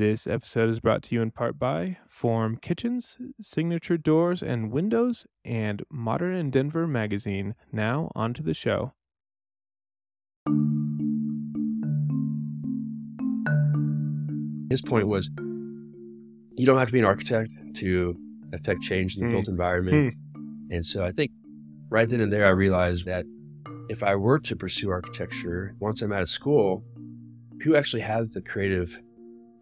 This episode is brought to you in part by Form Kitchens, Signature Doors and Windows, and Modern in Denver magazine. Now, on to the show. His point was you don't have to be an architect to affect change in the Hmm. built environment. And so I think right then and there, I realized that if I were to pursue architecture, once I'm out of school, who actually has the creative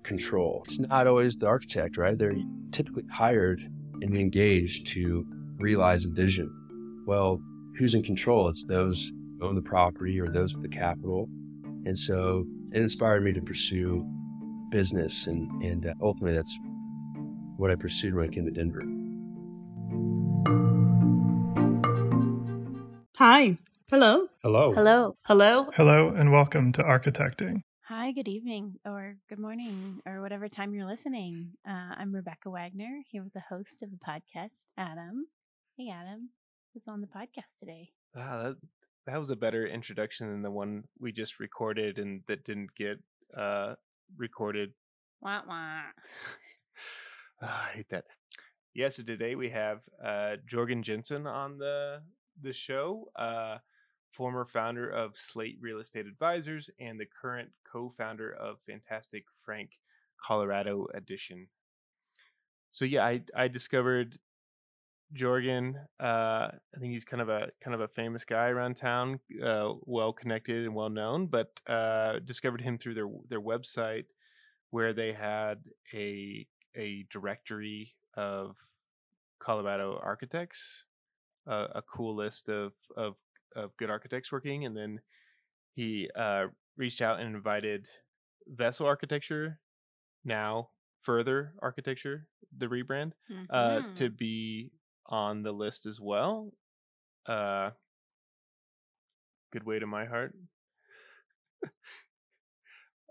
control? It's not always the architect, right? They're typically hired and engaged to realize a vision. Well, who's in control? It's those who own the property or those with the capital. And so it inspired me to pursue business, and, and uh, ultimately that's what I pursued when I came to Denver. Hi. Hello. Hello. Hello. Hello. Hello and welcome to Architecting. Hi, good evening or good morning or whatever time you're listening. Uh, I'm Rebecca Wagner here with the host of the podcast, Adam. Hey, Adam. Who's on the podcast today? Wow, that, that was a better introduction than the one we just recorded and that didn't get uh, recorded. Wah, wah. Ah, I hate that. Yeah, so today we have uh, Jorgen Jensen on the the show, uh, former founder of Slate Real Estate Advisors and the current co-founder of Fantastic Frank Colorado Edition. So yeah, I I discovered Jorgen. Uh, I think he's kind of a kind of a famous guy around town, uh, well connected and well known. But uh, discovered him through their their website, where they had a a directory of Colorado architects, a cool list of of of good architects working, and then he uh, reached out and invited Vessel Architecture, now Further Architecture, the rebrand, uh, Mhm. to be on the list as well. Uh, good way to my heart.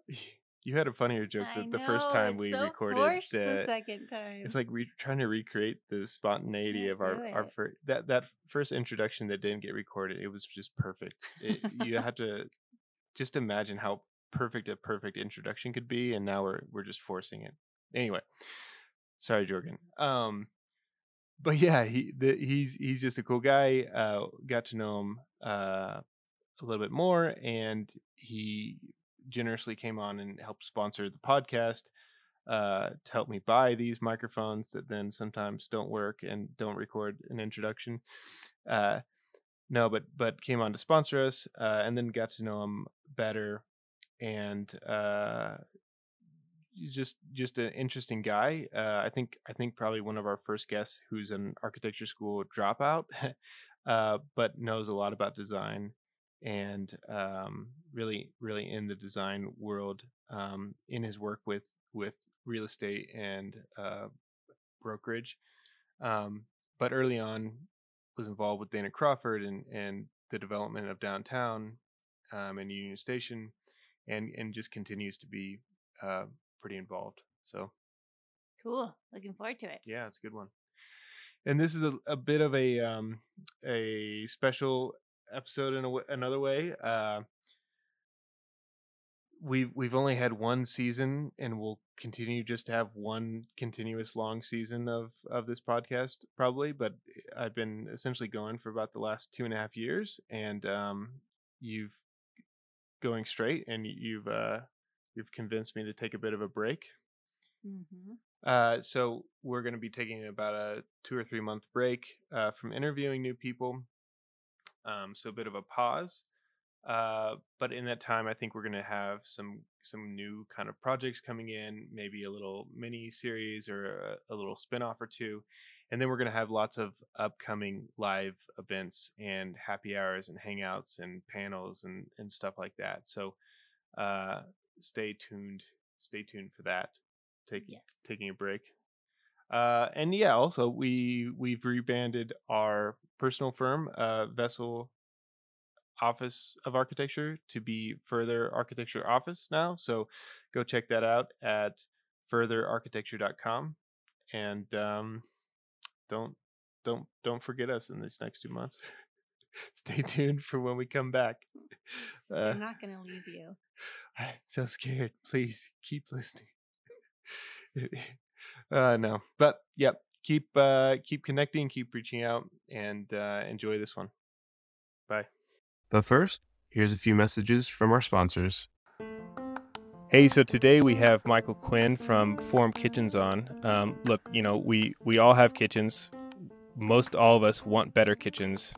you had a funnier joke I the, the first time we so recorded. forced the second time. it's like re- trying to recreate the spontaneity of our our it. fir- that that first introduction that didn't get recorded. It was just perfect. It, you had to just imagine how perfect a perfect introduction could be, and now we're we're just forcing it. Anyway, sorry, Jorgen. Um, but yeah, he the, he's he's just a cool guy. Uh, got to know him uh a little bit more, and he generously came on and helped sponsor the podcast uh, to help me buy these microphones that then sometimes don't work and don't record an introduction. Uh, no, but but came on to sponsor us, uh, and then got to know him better, and uh, just just an interesting guy. Uh, I think I think probably one of our first guests who's an architecture school dropout, uh, but knows a lot about design and um, really really in the design world um, in his work with with real estate and uh, brokerage. Um, but early on, was involved with Dana Crawford and and the development of downtown um, and Union Station, and and just continues to be uh, pretty involved. So cool. Looking forward to it. yeah, it's a good one. And this is a, a bit of a um, a special episode in a w- another way. Uh, we've we've only had one season, and we'll continue just to have one continuous long season of of this podcast probably. But I've been essentially going for about the last two and a half years, and um, you've going straight, and you've uh, you've convinced me to take a bit of a break. hmm Uh, so we're going to be taking about a two or three month break uh, from interviewing new people. Um, so a bit of a pause. Uh, but in that time, I think we're going to have some some new kind of projects coming in, maybe a little mini series or a, a little spin-off or two. And then we're going to have lots of upcoming live events and happy hours and hangouts and panels and, and stuff like that. So uh, stay tuned. Stay tuned for that. Take Yes. taking a break. Uh, and yeah, also we we've rebranded our personal firm, uh, Vessel Office of Architecture, to be Further Architecture Office now. So go check that out at furtherarchitecture.com, and um, don't don't don't forget us in these next two months. Stay tuned for when we come back. Uh, I'm not going to leave you. I'm so scared. Please keep listening. uh, no, but yep. Keep uh, keep connecting, keep reaching out, and uh, enjoy this one. Bye. But first, here's a few messages from our sponsors. Hey, so today we have Michael Quinn from Form Kitchens on. Um, look, you know, we we all have kitchens. Most all of us want better kitchens.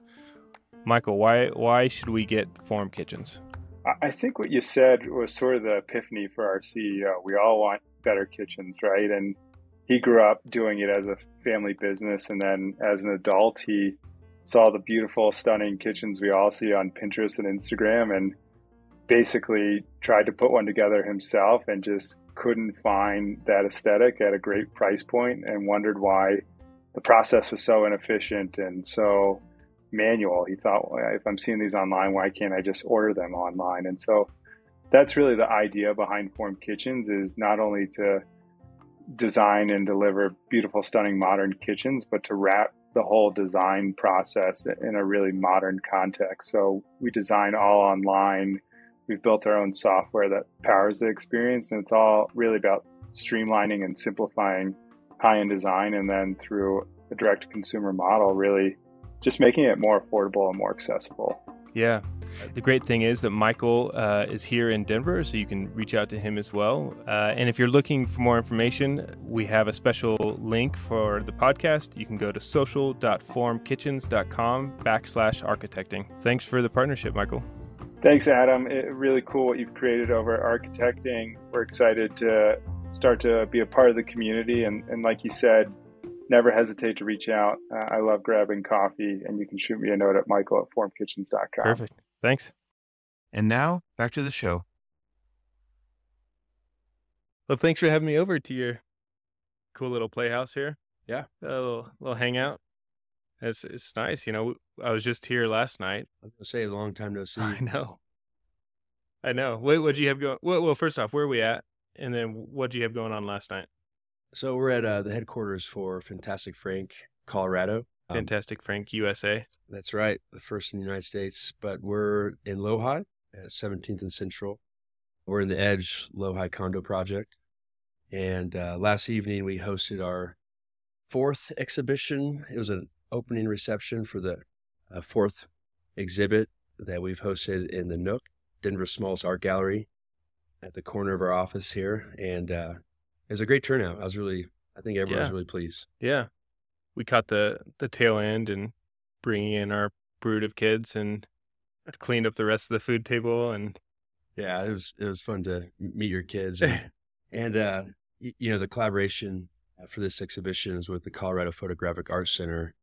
Michael, why why should we get Form Kitchens? I- I think what you said was sort of the epiphany for our CEO. We all want better kitchens, right? And he grew up doing it as a family business. And then as an adult, he saw the beautiful, stunning kitchens we all see on Pinterest and Instagram and basically tried to put one together himself and just couldn't find that aesthetic at a great price point and wondered why the process was so inefficient and so manual. He thought, well, if I'm seeing these online, why can't I just order them online? And so that's really the idea behind Form Kitchens is not only to design and deliver beautiful, stunning modern kitchens, but to wrap the whole design process in a really modern context. So we design all online. We've built our own software that powers the experience, and it's all really about streamlining and simplifying high end design. And then through a direct consumer model, really just making it more affordable and more accessible. Yeah. The great thing is that Michael uh, is here in Denver, so you can reach out to him as well. Uh, and if you're looking for more information, we have a special link for the podcast. You can go to social.formkitchens.com backslash architecting. Thanks for the partnership, Michael. Thanks, Adam. It, really cool what you've created over Architecting. We're excited to start to be a part of the community. And, and like you said, never hesitate to reach out. Uh, I love grabbing coffee, and you can shoot me a note at michael at formkitchens.com. Perfect. Thanks. And now, back to the show. Well, thanks for having me over to your cool little playhouse here. Yeah. A little, little hangout. It's, it's nice. You know, I was just here last night. I was gonna say a long time no see. I know. I know. Wait, what'd you have going? Well, well, first off, where are we at? And then what'd you have going on last night? So we're at uh, the headquarters for Fantastic Frank, Colorado. Um, Fantastic Frank USA. That's right, the first in the United States. But we're in Lohi at 17th and Central. We're in the Edge Lohi condo project. And uh, last evening we hosted our fourth exhibition. It was an opening reception for the uh, fourth exhibit that we've hosted in the Nook, Denver Smalls Art Gallery, at the corner of our office here. And uh, it was a great turnout. I was really, I think everyone was really pleased. Yeah. We caught the the tail end and bringing in our brood of kids and cleaned up the rest of the food table and Yeah, it was it was fun to meet your kids and, and uh, you know the collaboration uh, for this exhibition is with the Colorado Photographic Art Center,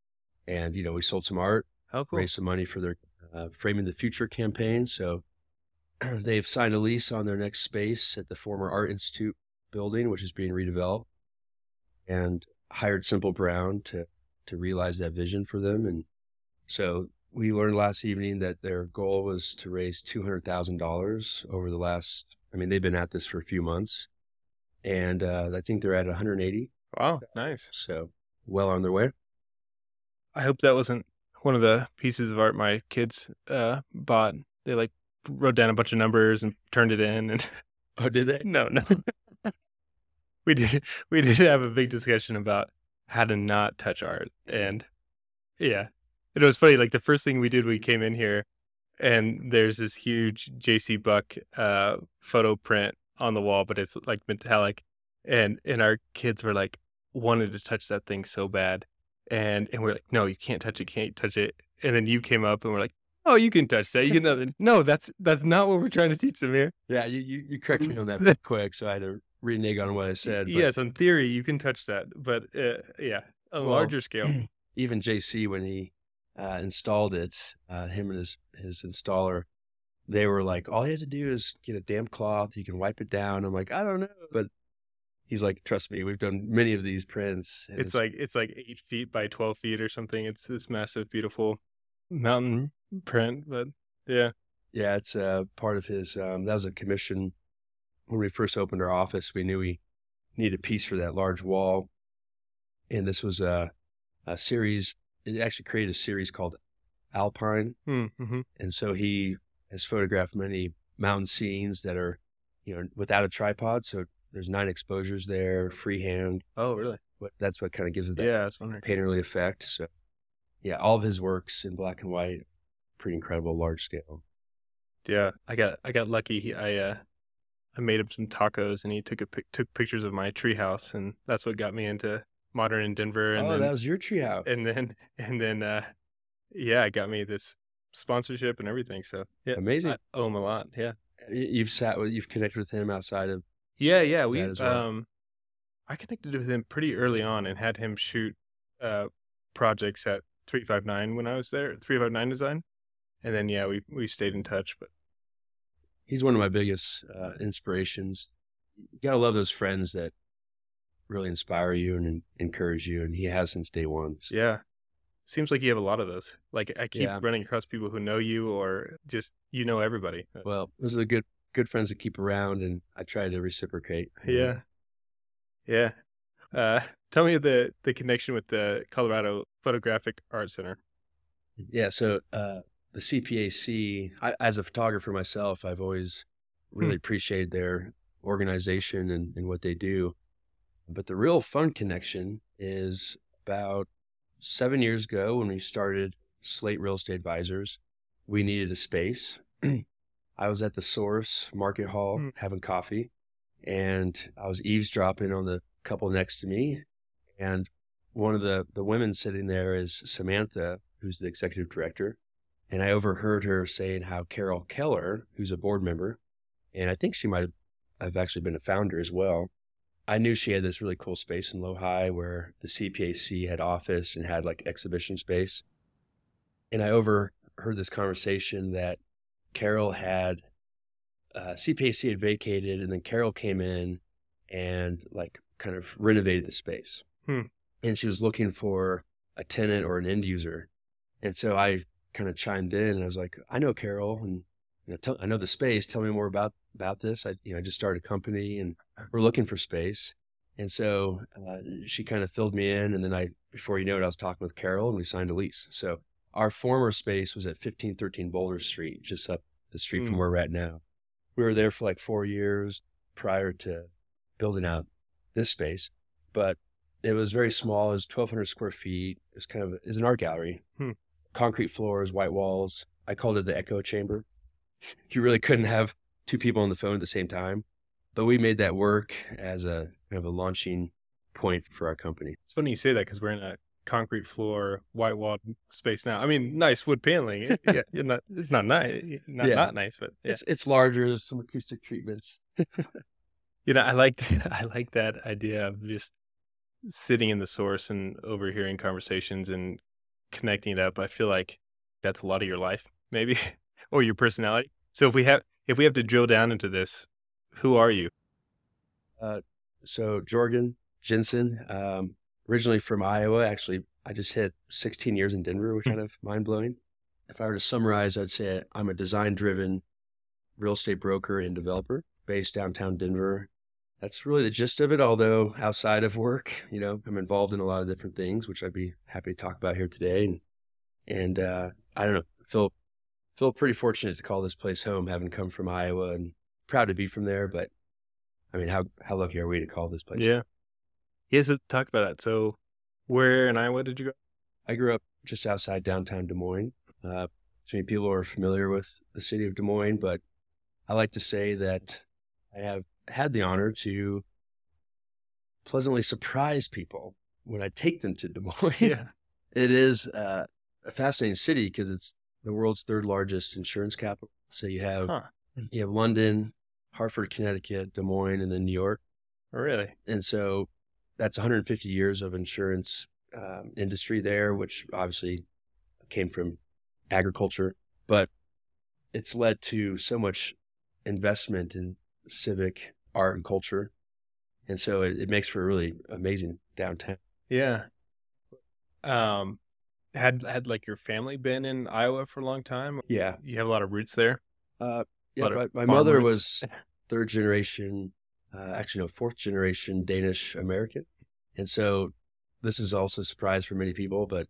and you know we sold some art, how cool. raised some money for their uh, Framing the Future campaign. So they've signed a lease on their next space at the former Art Institute building, which is being redeveloped, and hired Semple Brown to to realize that vision for them. And so we learned last evening that their goal was to raise two hundred thousand dollars over the last. I mean, they've been at this for a few months, and uh, I think they're at one hundred eighty. Wow, nice. So well on their way. I hope that wasn't one of the pieces of art my kids uh bought. They like wrote down a bunch of numbers and turned it in and Oh, did they? no, no. We did we did have a big discussion about how to not touch art and yeah. It was funny like the first thing we did we came in here and there's this huge JC Buck uh photo print on the wall but it's like metallic and and our kids were like wanted to touch that thing so bad and and we're like no you can't touch it can't touch it. And then you came up and we're like oh you can touch that you can nothing. No that's that's not what we're trying to teach them here. Yeah, you you, you corrected me on that quick, so I had to renege on what I said. But yes in theory you can touch that but uh, yeah a Well, larger scale even JC when he uh, installed it, uh, him and his his installer, they were like, all you have to do is get a damp cloth. You can wipe it down. I'm like, I don't know, but he's like, trust me, we've done many of these prints. and it's like it's like eight feet by 12 feet or something it's this massive beautiful mountain print but yeah yeah, it's uh, part of his. Um, that was a commission when we first opened our office. We knew we needed a piece for that large wall, and this was a a series. It actually created a series called Alpine. mm-hmm. And so he has photographed many mountain scenes that are, you know, without a tripod. So there's nine exposures there, freehand. Oh, really? But that's what kind of gives it that Yeah, I was wondering. painterly effect. So, yeah, all of his works in black and white, pretty incredible, large scale. Yeah, I got I got lucky. He, I uh, I made him some tacos, and he took a took pictures of my treehouse, and that's what got me into modern in Denver. And oh, then, that was your treehouse. and then and then uh, yeah, it got me this sponsorship and everything. So yeah, Amazing. I owe him a lot. Yeah, You've sat with, you've connected with him outside of. yeah, yeah. We well. um, I connected with him pretty early on and had him shoot uh projects at three five nine when I was there, three five nine design, and then yeah, we we stayed in touch. But He's one of my biggest uh, inspirations. You gotta love those friends that really inspire you and en- encourage you, and he has since day one. So, Yeah. Seems like you have a lot of those. Like I keep Yeah. running across people who know you or just you know everybody. Well, those are the good good friends to keep around, and I try to reciprocate. yeah. Yeah. Uh tell me the the connection with the Colorado Photographic Art Center. Yeah. So uh, the CPAC, I, as a photographer myself, I've always really appreciated their organization and, and what they do. But the real fun connection is about seven years ago when we started Slate Real Estate Advisors. We needed a space. I was at the Source Market Hall Hmm. having coffee, and I was eavesdropping on the couple next to me. And one of the, the women sitting there is Samantha, who's the executive director. And I overheard her saying how Carol Keller, who's a board member, and I think she might have actually been a founder as well. I knew she had this really cool space in Lohi where the CPAC had office and had like exhibition space. And I overheard this conversation that Carol had, uh, CPAC had vacated and then Carol came in and like kind of renovated the space. Hmm. And she was looking for a tenant or an end user. And so I kind of chimed in and I was like, I know Carol and you know, tell, I know the space. Tell me more about about this. I you know I just started a company and we're looking for space. And so uh, she kind of filled me in, and then I before you know it, I was talking with Carol and we signed a lease. So our former space was at fifteen thirteen Boulder Street, just up the street from Mm. where we're at now. We were there for like four years prior to building out this space, but it was very small. It was twelve hundred square feet. It was kind of it was an art gallery, Hmm. Concrete floors, white walls. I called it the echo chamber. You really couldn't have two people on the phone at the same time, but we made that work as a kind of a launching point for our company. It's funny you say that because we're in a concrete floor, white walled space now. I mean, nice wood paneling. It- yeah, you're not. It's not nice. Not Yeah. not nice, but yeah. It's it's larger. There's some acoustic treatments. You know, I like I like that idea of just sitting in the source and overhearing conversations and connecting it up. I feel like that's a lot of your life, maybe, or your personality. So if we have if we have to drill down into this, who are you? Uh, So Jorgen Jensen, um, originally from Iowa. Actually, I just hit 16 years in Denver, which kind of mind blowing. If I were to summarize, I'd say I'm a design driven real estate broker and developer based downtown Denver. That's really the gist of it. Although outside of work, you know, I'm involved in a lot of different things, which I'd be happy to talk about here today. And, and uh, I don't know, feel feel pretty fortunate to call this place home, having come from Iowa, and proud to be from there. But I mean, how how lucky are we to call this place? Yeah. Yes, talk about that. So, where in Iowa did you go? I grew up just outside downtown Des Moines. Uh, so many people are familiar with the city of Des Moines, but I like to say that I have had the honor to pleasantly surprise people when I take them to Des Moines. Yeah. It is uh, a fascinating city because it's the world's third largest insurance capital. So you have Huh. you have London, Hartford, Connecticut, Des Moines, and then New York. Oh, Really? And so that's 150 years of insurance um, industry there, which obviously came from agriculture, but it's led to so much investment in civic art and culture. And so it, it makes for a really amazing downtown. Yeah. Um, had had like your family been in Iowa for a long time? Yeah. You have a lot of roots there. Uh, yeah. My, my mother roots. was third generation, uh, actually, no, fourth generation Danish American. And so this is also a surprise for many people, but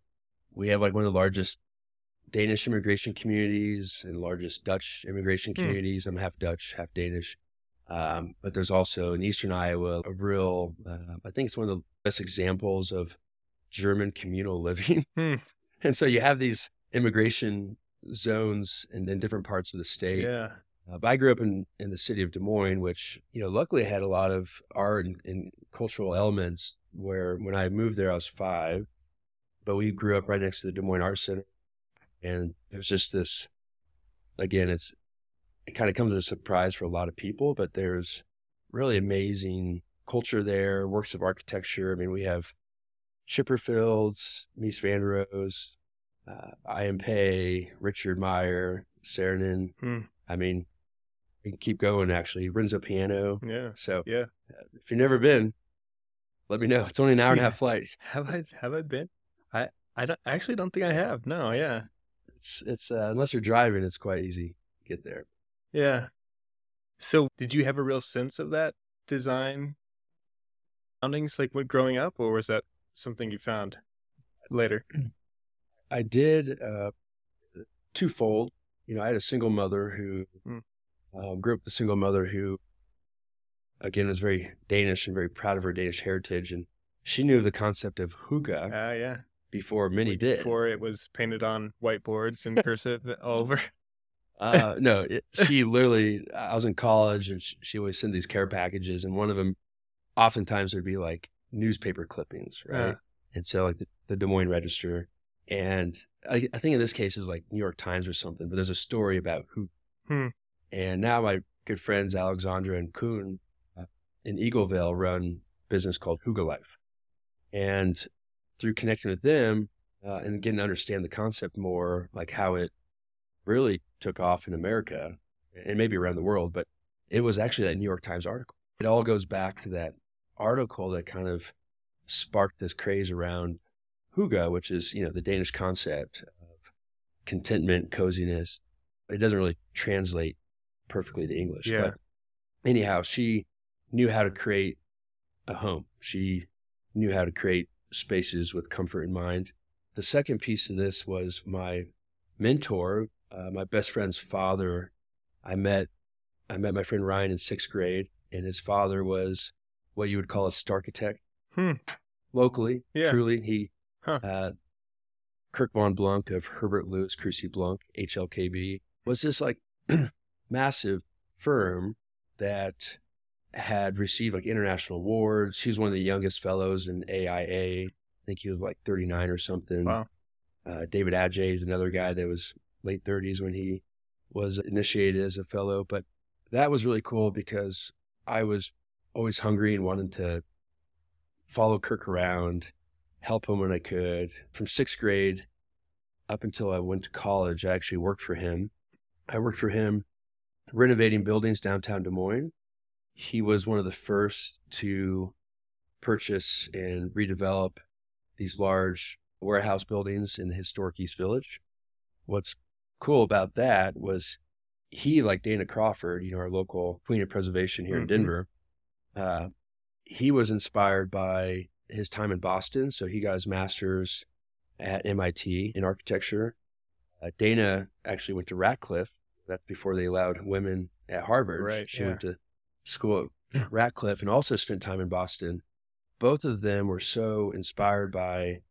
we have like one of the largest Danish immigration communities and largest Dutch immigration Hmm. communities. I'm half Dutch, half Danish. Um, but there's also in Eastern Iowa a real, uh, I think it's one of the best examples of German communal living. Hmm. And so you have these immigration zones and in different parts of the state. Yeah. Uh, but I grew up in, in the city of Des Moines, which, you know, luckily had a lot of art and, and cultural elements where when I moved there, I was five, but we grew up right next to the Des Moines Art Center. And there's just this, again, it's, it kind of comes as a surprise for a lot of people, but there's really amazing culture there, works of architecture. I mean, we have Chipperfields, Mies van der Rohe, uh. Pei, Richard Meier, Saarinen. Hmm. I mean, we can keep going actually. Renzo Piano. Yeah. So Yeah. if you've never been, let me know. It's only an hour and a half flight. Have I have I been? I I don't I actually don't think I have. No, yeah. It's it's uh, unless you're driving, it's quite easy to get there. Yeah. So did you have a real sense of that design surroundings like when growing up or was that something you found later? I did uh, twofold. You know, I had a single mother who Hmm. uh, grew up with a single mother who, again, was very Danish and very proud of her Danish heritage, and she knew the concept of hygge Ah, yeah. before many did. Before it was painted on whiteboards in cursive all over. Uh, no, it, she literally. I was in college, and she, she always sent these care packages, and one of them, oftentimes, would be like newspaper clippings, right? Uh. and so, like the, the Des Moines Register, and I, I think in this case it was like New York Times or something. But there's a story about who, Hmm. and now my good friends Alexandra and Kuhn uh, in Eagle-Vail run business called Hygge Life, and through connecting with them uh, and getting to understand the concept more, like how it really took off in America and maybe around the world, but it was actually that New York Times article. It all goes back to that article that kind of sparked this craze around hygge, which is, you know, the Danish concept of contentment, coziness. It doesn't really translate perfectly to English. Yeah. But anyhow, she knew how to create a home. She knew how to create spaces with comfort in mind. The second piece of this was my mentor, uh, my best friend's father. I met, I met my friend Ryan in sixth grade, and his father was what you would call a starchitect Hmm. locally. Yeah. Truly, he, Huh. uh, Kirk von Blunck of Herbert Lewis Kruse Blunck HLKB was this like massive firm that had received like international awards. He was one of the youngest fellows in AIA. I think he was like 39 or something. Wow. Uh, David Adjaye is another guy that was late 30s when he was initiated as a fellow. But that was really cool because I was always hungry and wanted to follow Kirk around, help him when I could. From sixth grade up until I went to college, I actually worked for him. I worked for him renovating buildings downtown Des Moines. He was one of the first to purchase and redevelop these large warehouse buildings in the historic East Village. What's cool about that was he, like Dana Crawford, you know, our local queen of preservation here in Mhm. Denver, uh, he was inspired by his time in Boston. So he got his master's at MIT in architecture. Uh, Dana actually went to Radcliffe. That's before they allowed women at Harvard. Right, She yeah. went to school at Radcliffe and also spent time in Boston. Both of them were so inspired by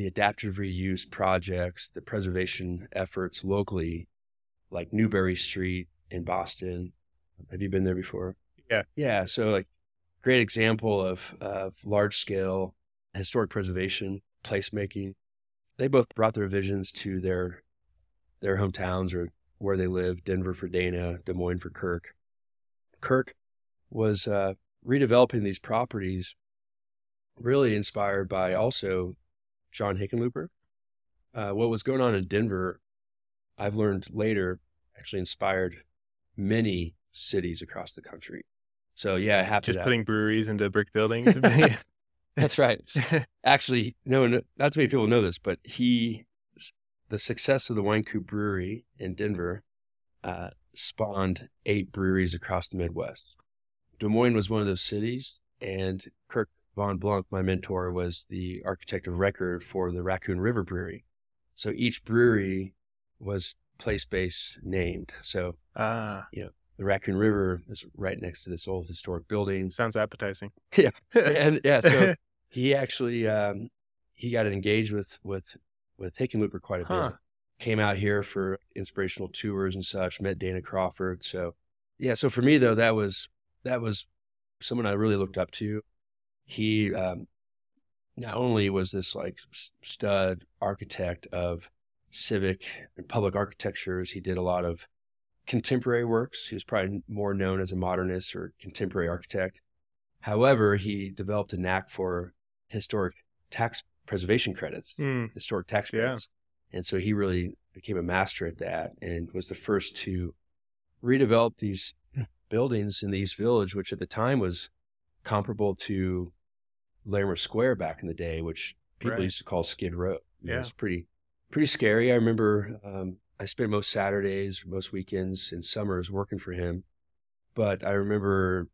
the adaptive reuse projects, the preservation efforts locally, like Newbury Street in Boston. Have you been there before? Yeah. Yeah. So like great example of, of large scale historic preservation, placemaking. They both brought their visions to their their hometowns or where they live, Denver for Dana, Des Moines for Kirk. Kirk was uh, redeveloping these properties really inspired by also John Hickenlooper. Uh, what was going on in Denver, I've learned later, actually inspired many cities across the country. So yeah, happy Just to- putting breweries into brick buildings. That's right. Actually, no, no, not too many people know this, but he, the success of the Wynkoop Brewery in Denver, uh, spawned eight breweries across the Midwest. Des Moines was one of those cities, and Kirk von Blunck, my mentor, was the architect of record for the Raccoon River Brewery. So each brewery was place based named. So ah, the Raccoon River is right next to this old historic building. Sounds appetizing. Yeah. and yeah, so he actually um, he got engaged with with with Hickenlooper quite a Huh. bit. Came out here for inspirational tours and such. Met Dana Crawford. So yeah. So for me though, that was that was someone I really looked up to. He um, not only was this like stud architect of civic and public architectures, he did a lot of contemporary works. He was probably more known as a modernist or contemporary architect. However, he developed a knack for historic tax preservation credits, Mm, historic tax Yeah. credits. And so he really became a master at that and was the first to redevelop these buildings in the East Village, which at the time was comparable to Larimer Square back in the day, which people Right. used to call Skid Row. It was pretty, pretty scary. I remember um, I spent most Saturdays, most weekends and summers working for him. But I remember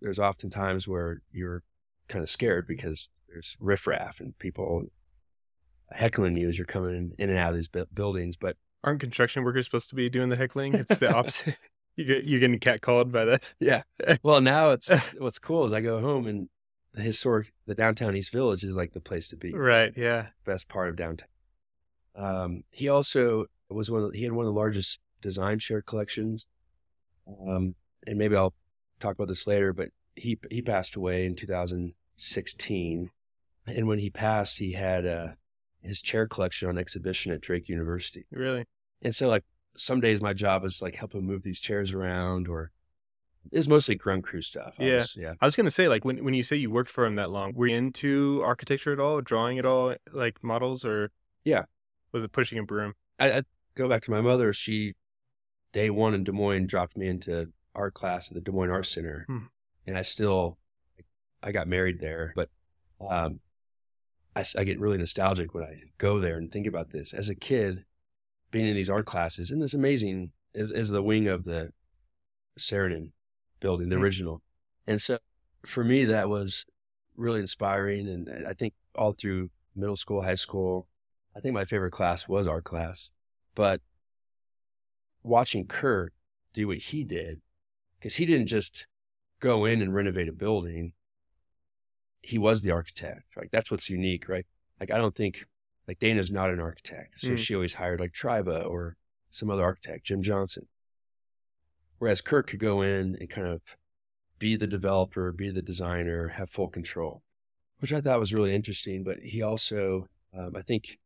there's often times where you're kind of scared because there's riffraff and people heckling you as you're coming in and out of these bu- buildings. But aren't construction workers supposed to be doing the heckling? It's the opposite. you get you're getting catcalled by that. yeah, well, now it's what's cool is I go home and the historic, the downtown East Village is like the place to be. Right. Yeah. Best part of downtown. Um, he also was one. Of he had one of the largest design shared collections. Um, and maybe I'll talk about this later, but he he passed away in 2016, and when he passed, he had uh, his chair collection on exhibition at Drake University. Really. And so, like, some days my job is like help him move these chairs around, or it's mostly grunt crew stuff. I Yeah. was- yeah. I was gonna say, like, when when you say you worked for him that long, were you into architecture at all, drawing at all, like models, or Yeah. was it pushing a broom? I, I go back to my mother. She, day one in Des Moines, dropped me into art class at the Des Moines Art Center, Hmm. and I still, I got married there, but um, I, I get really nostalgic when I go there and think about this. As a kid, being in these art classes, and this amazing is, is the wing of the Sheridan building, the Hmm. original, and so for me that was really inspiring, and I think all through middle school, high school, I think my favorite class was art class, but watching Kurt do what he did, because he didn't just go in and renovate a building. He was the architect. Like that's what's unique, right? Like I don't think like Dana's not an architect, so Mm. she always hired like Tryba or some other architect, Jim Johnson. Whereas Kirk could go in and kind of be the developer, be the designer, have full control, which I thought was really interesting. But he also, um, I think,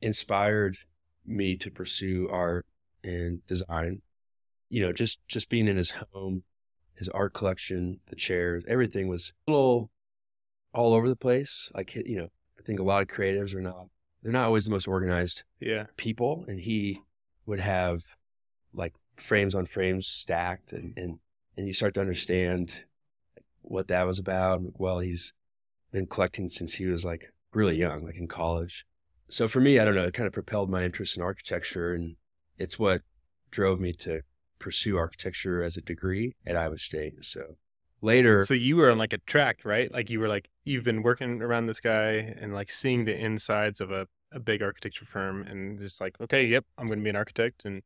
inspired me to pursue art and design. You know, just just being in his home, his art collection, the chairs, everything was a little all over the place. Like you know, I think a lot of creatives are not they're not always the most organized Yeah. people, and he would have like frames on frames stacked, and and and you start to understand what that was about. Well, he's been collecting since he was like really young, like in college. So for me, I don't know, it kind of propelled my interest in architecture, and it's what drove me to pursue architecture as a degree at Iowa State. So later, So you were on like a track, right? Like you were like you've been working around this guy and like seeing the insides of a, a big architecture firm and just like, okay, yep, I'm going to be an architect and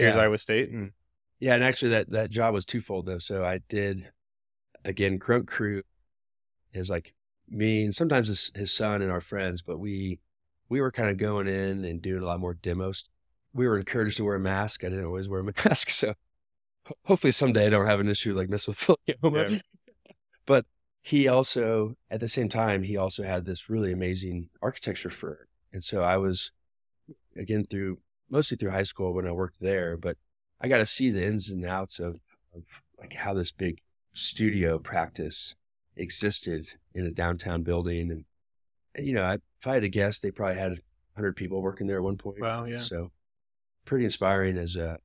here's Iowa State and Yeah, and actually that that job was twofold though. So I did again grunt crew is like me and sometimes his, his son and our friends, but we we were kind of going in and doing a lot more demos. We were encouraged to wear a mask. I didn't always wear a mask, so hopefully someday I don't have an issue like mesothelioma. Yeah. but he also at the same time he also had this really amazing architecture firm, and so I was again through mostly through high school when I worked there, but I got to see the ins and outs of, of like how this big studio practice existed in a downtown building. And, and, you know, I, if I had to guess, they probably had 100 people working there at one point. wow, yeah. So pretty inspiring as a,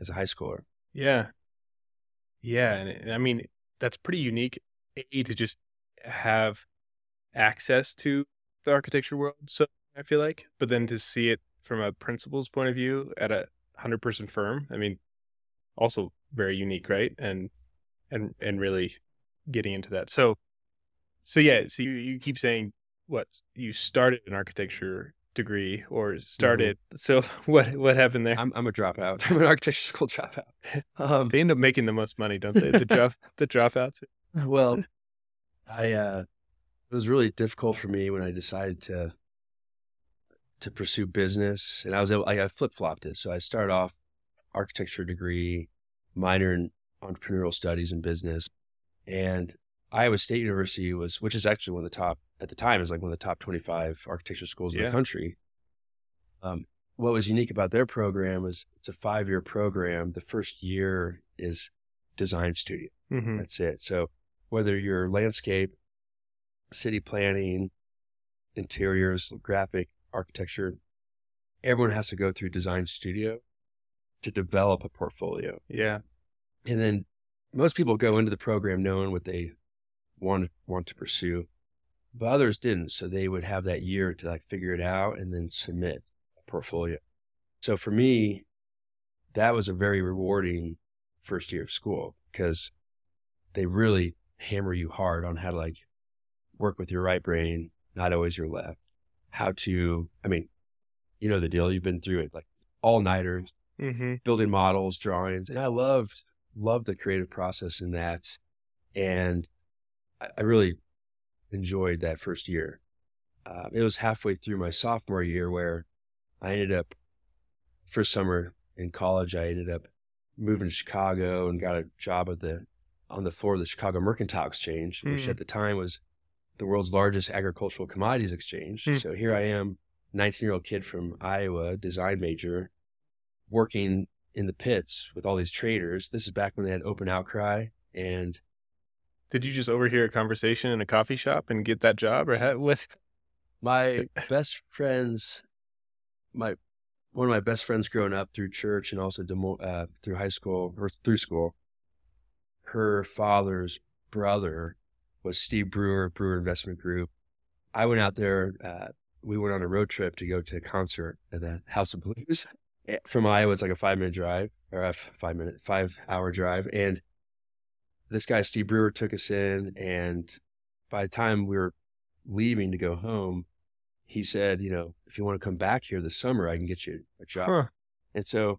as a high schooler. Yeah. Yeah. And, and I mean, that's pretty unique A, to just have access to the architecture world. So I feel like, but then to see it from a principal's point of view at a hundred person firm, I mean, also very unique, right? And, and, and really getting into that. So, so yeah, so you, you keep saying what you started an architecture degree or started. So what what happened there? I'm, I'm a dropout. I'm an architecture school dropout. Um, they end up making the most money, don't they? The drop the dropouts. well, I uh, it was really difficult for me when I decided to to pursue business, and I was able, I, I flip flopped it. So I started off architecture degree, minor in entrepreneurial studies and business, and Iowa State University was, which is actually one of the top at the time, is like one of the top twenty five architecture schools in the country. Um, what was unique about their program was it's a five year program. The first year is design studio. Mm-hmm. That's it. So whether you're landscape, city planning, interiors, graphic architecture, everyone has to go through design studio to develop a portfolio. Yeah. And then most people go into the program knowing what they want want to pursue, but others didn't. So they would have that year to like figure it out and then submit a portfolio. So for me, that was a very rewarding first year of school because they really hammer you hard on how to like work with your right brain, not always your left. How to, I mean, you know the deal. You've been through it, like all nighters, Mm-hmm. building models, drawings, and I loved loved the creative process in that, and I, I really enjoyed that first year. Uh, it was halfway through my sophomore year where I ended up first summer in college. I ended up moving to Chicago and got a job at the on the floor of the Chicago Mercantile Exchange, which Hmm. at the time was the world's largest agricultural commodities exchange. Hmm. So here I am, 19 year old kid from Iowa, design major, working in the pits with all these traders. This is back when they had open outcry. And Did you just overhear a conversation in a coffee shop and get that job, or how, what? my best friends, my one of my best friends growing up through church and also Moines, uh, through high school or through school, her father's brother was Steve Brewer, Brewer Investment Group. I went out there. Uh, we went on a road trip to go to a concert at the House of Blues Eh, from Iowa. It's like a five minute drive or a f- five minute, five hour drive. And this guy, Steve Brewer, took us in. And by the time we were leaving to go home, he said, you know, if you want to come back here this summer, I can get you a job. Huh. And so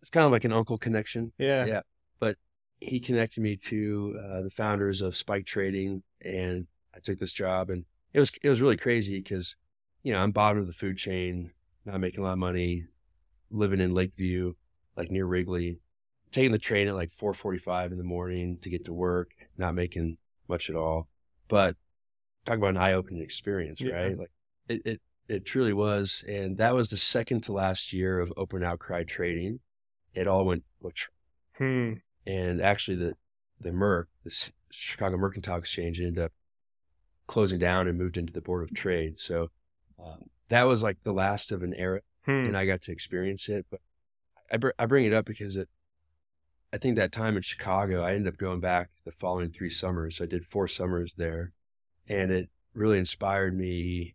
it's kind of like an uncle connection. Yeah. Yeah. He connected me to uh, the founders of Spike Trading, and I took this job, and it was it was really crazy because, you know, I'm bottom of the food chain, not making a lot of money, living in Lakeview, like near Wrigley, taking the train at like 4:45 in the morning to get to work, not making much at all, but talk about an eye-opening experience, Yeah. right? Like it, it it truly was, and that was the second to last year of open outcry trading. It all went Hmm. And actually the the Merc, the Chicago Mercantile Exchange, ended up closing down and moved into the Board of Trade. So um, that was like the last of an era, Hmm. and I got to experience it. But I br- I bring it up because it, I think that time in Chicago, I ended up going back the following three summers. I did four summers there, and it really inspired me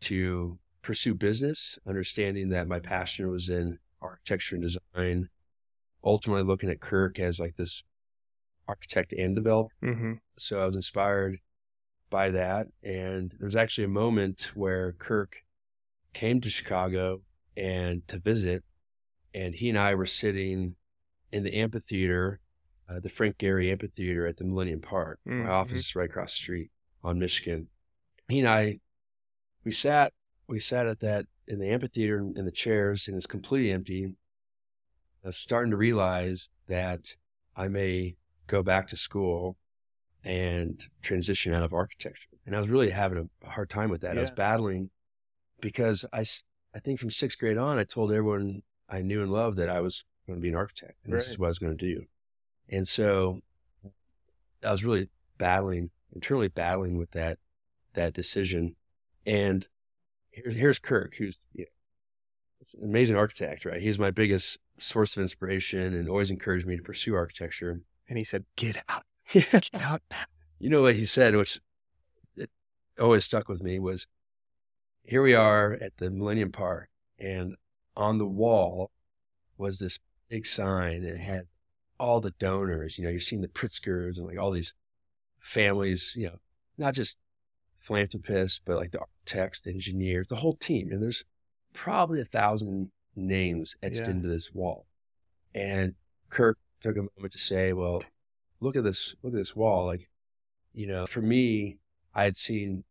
to pursue business, understanding that my passion was in architecture and design ultimately looking at Kirk as like this architect and developer. Mm-hmm. So I was inspired by that. And there was actually a moment where Kirk came to Chicago and to visit, and he and I were sitting in the amphitheater, uh, the Frank Gehry Amphitheater at the Millennium Park. Mhm. My office is right across the street on Michigan. He and I, we sat, we sat at that in the amphitheater in the chairs, and it's completely empty. I was starting to realize that I may go back to school and transition out of architecture. And I was really having a hard time with that. I was battling because I, I think from sixth grade on, I told everyone I knew and loved that I was going to be an architect and this is what I was going to do. And so I was really battling, internally battling with that, that decision. And here, here's Kirk, who's you know, amazing architect, right? He's my biggest source of inspiration and always encouraged me to pursue architecture. And he said, "Get out, get out." now." You know what he said, which it always stuck with me was here we are at the Millennium Park, and on the wall was this big sign, and it had all the donors. You know, you're seeing the Pritzkers and like all these families, you know, not just philanthropists, but like the architects, the engineers, the whole team. And there's probably a thousand names etched Yeah. into this wall. And Kirk took a moment to say, well, look at this, look at this wall. Like, you know, for me, I had seen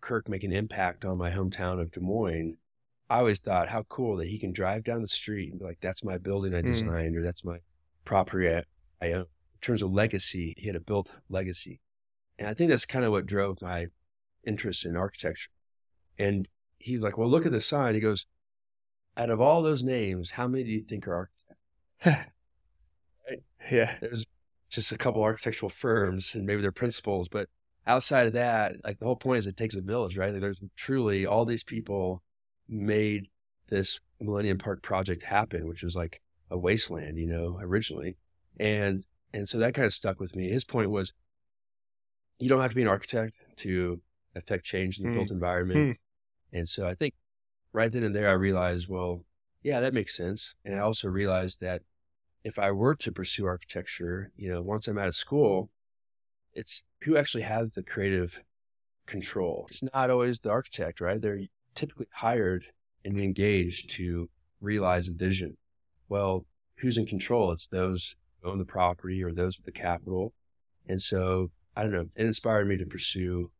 Kirk make an impact on my hometown of Des Moines. I always thought how cool that he can drive down the street and be like, that's my building I Mm. designed or that's my property I, I own. In terms of legacy, he had a built legacy. And I think that's kind of what drove my interest in architecture. And he's like, well, look at the sign. He goes, out of all those names, how many do you think are architects? Yeah. There's just a couple architectural firms and maybe their principals, but outside of that, like the whole point is it takes a village, right? Like there's truly all these people made this Millennium Park project happen, which was like a wasteland, you know, originally. And and so that kind of stuck with me. His point was you don't have to be an architect to affect change in the Hmm. built environment. And so I think right then and there I realized, well, yeah, that makes sense. And I also realized that if I were to pursue architecture, you know, once I'm out of school, it's who actually has the creative control. It's not always the architect, right? They're typically hired and engaged to realize a vision. Well, who's in control? It's those who own the property or those with the capital. And so, I don't know, it inspired me to pursue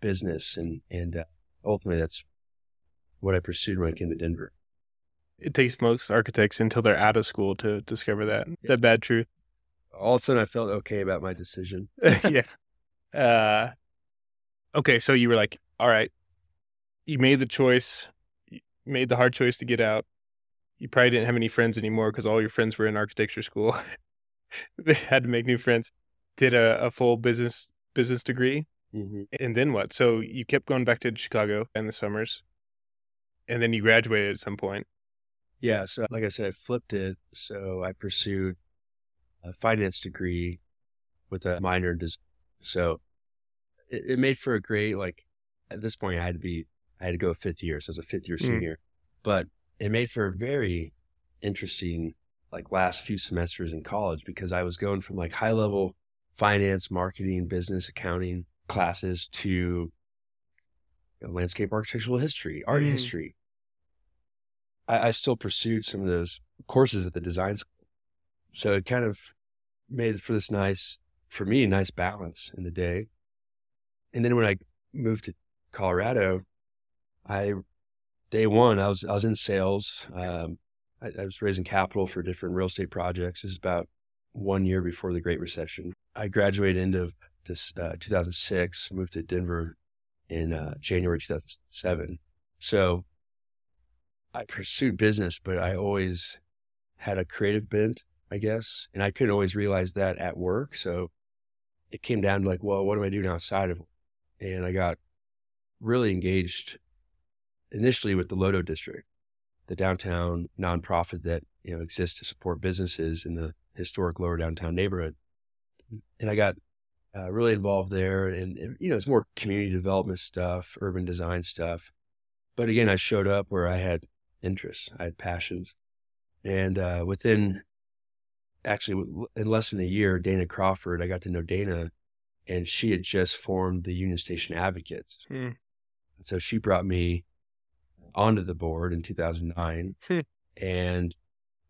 business and, and uh, ultimately that's what I pursued when I came to Denver. It takes most architects until they're out of school to discover that that bad truth. All of a sudden I felt okay about my decision. yeah. Uh, okay, so you were like, all right, you made the choice, you made the hard choice to get out. You probably didn't have any friends anymore because all your friends were in architecture school. they had to make new friends. Did a, a full business business degree, Mm-hmm. and then what? So you kept going back to Chicago in the summers, and then you graduated at some point. Yeah. So, like I said, I flipped it. So, I pursued a finance degree with a minor in design. So, it, it made for a great, like, at this point, I had to be, I had to go fifth year. So, I was a fifth year Mm. senior. But it made for a very interesting, like, last few semesters in college because I was going from like high level finance, marketing, business, accounting classes to you know, landscape architectural history, art Mm. history, I, I still pursued some of those courses at the design school. So it kind of made for this nice, for me, nice balance in the day. And then when I moved to Colorado, I, day one, I was, I was in sales. Um, I, I was raising capital for different real estate projects. This is about one year before the Great Recession. I graduated into this, uh, 2006, moved to Denver in uh, January 2007. So I pursued business, but I always had a creative bent, I guess. And I couldn't always realize that at work. So it came down to like, well, what am I doing outside of it? And I got really engaged initially with the Lodo District, the downtown nonprofit that, you know, exists to support businesses in the historic lower downtown neighborhood. And I got uh, really involved there. And, you know, it's more community development stuff, urban design stuff. But again, I showed up where I had interests, I had passions. And uh, within actually, in less than a year, Dana Crawford, I got to know Dana, and she had just formed the Union Station Advocates. Hmm. So she brought me onto the board in 2009. Hmm. and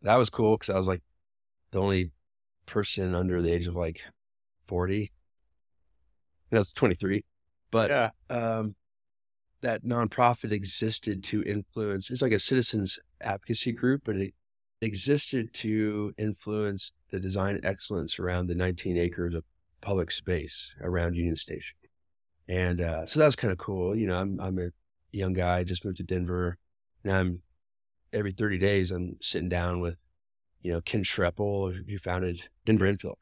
that was cool because I was like the only person under the age of like 40. I was 23. But yeah. um, that nonprofit existed to influence. It's like a citizens advocacy group, but it existed to influence the design excellence around the 19 acres of public space around Union Station. And uh, so that was kind of cool. You know, I'm I'm a young guy, just moved to Denver. Now I'm every 30 days I'm sitting down with, you know, Ken Schroeppel, who founded Denver Infill,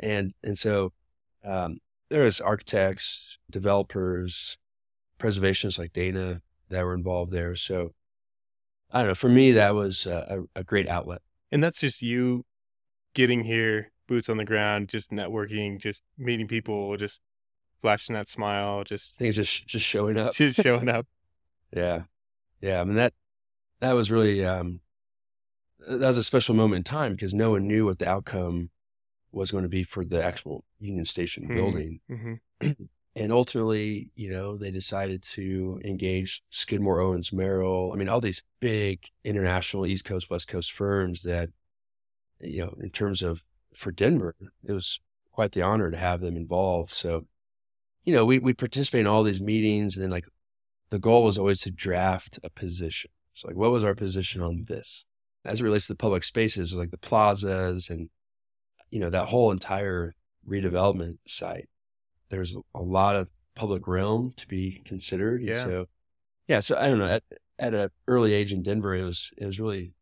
and and so um, there was architects, developers, preservationists like Dana that were involved there. So I don't know. For me, that was a, a, great outlet. And that's just you getting here, boots on the ground, just networking, just meeting people, just flashing that smile, just think it's just just showing up. just showing up. Yeah. Yeah. I mean, that, that was really, um, that was a special moment in time because no one knew what the outcome was going to be for the actual Union Station Hmm. building. hmm and ultimately, you know, they decided to engage Skidmore, Owings, Merrill. I mean, all these big international East Coast, West Coast firms that, you know, in terms of for Denver, it was quite the honor to have them involved. So, you know, we we participate in all these meetings, and then like the goal was always to draft a position. So, like, what was our position on this as it relates to the public spaces, like the plazas and you know that whole entire redevelopment site? there's a lot of public realm to be considered. Yeah. So, yeah. So I don't know. At at an early age in Denver, it was it was really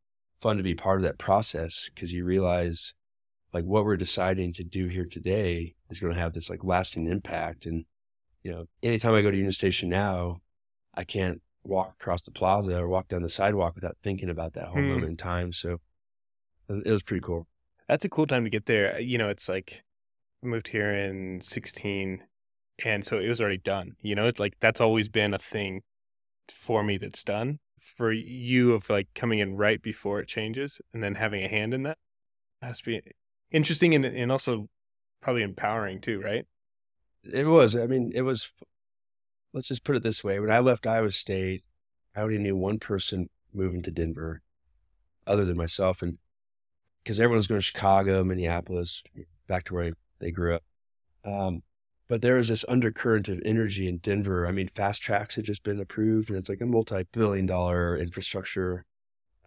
fun to be part of that process because you realize like what we're deciding to do here today is going to have this like lasting impact. And you know, anytime I go to Union Station now, I can't walk across the plaza or walk down the sidewalk without thinking about that whole Hmm. moment in time. So it it was pretty cool. That's a cool time to get there. Uh, you know, it's like I moved here in 16 and so it was already done. You know, it's like that's always been a thing for me that's done. For you of like coming in right before it changes and then having a hand in that has to be interesting and and also probably empowering too, right? It was. I mean, it was. Let's just put it this way: when I left Iowa State, I only knew one person moving to Denver, other than myself, and because everyone was going to Chicago, Minneapolis, back to where they grew up. Um, but there was this undercurrent of energy in Denver. I mean, FasTracks had just been approved, and it's like a multi-billion-dollar infrastructure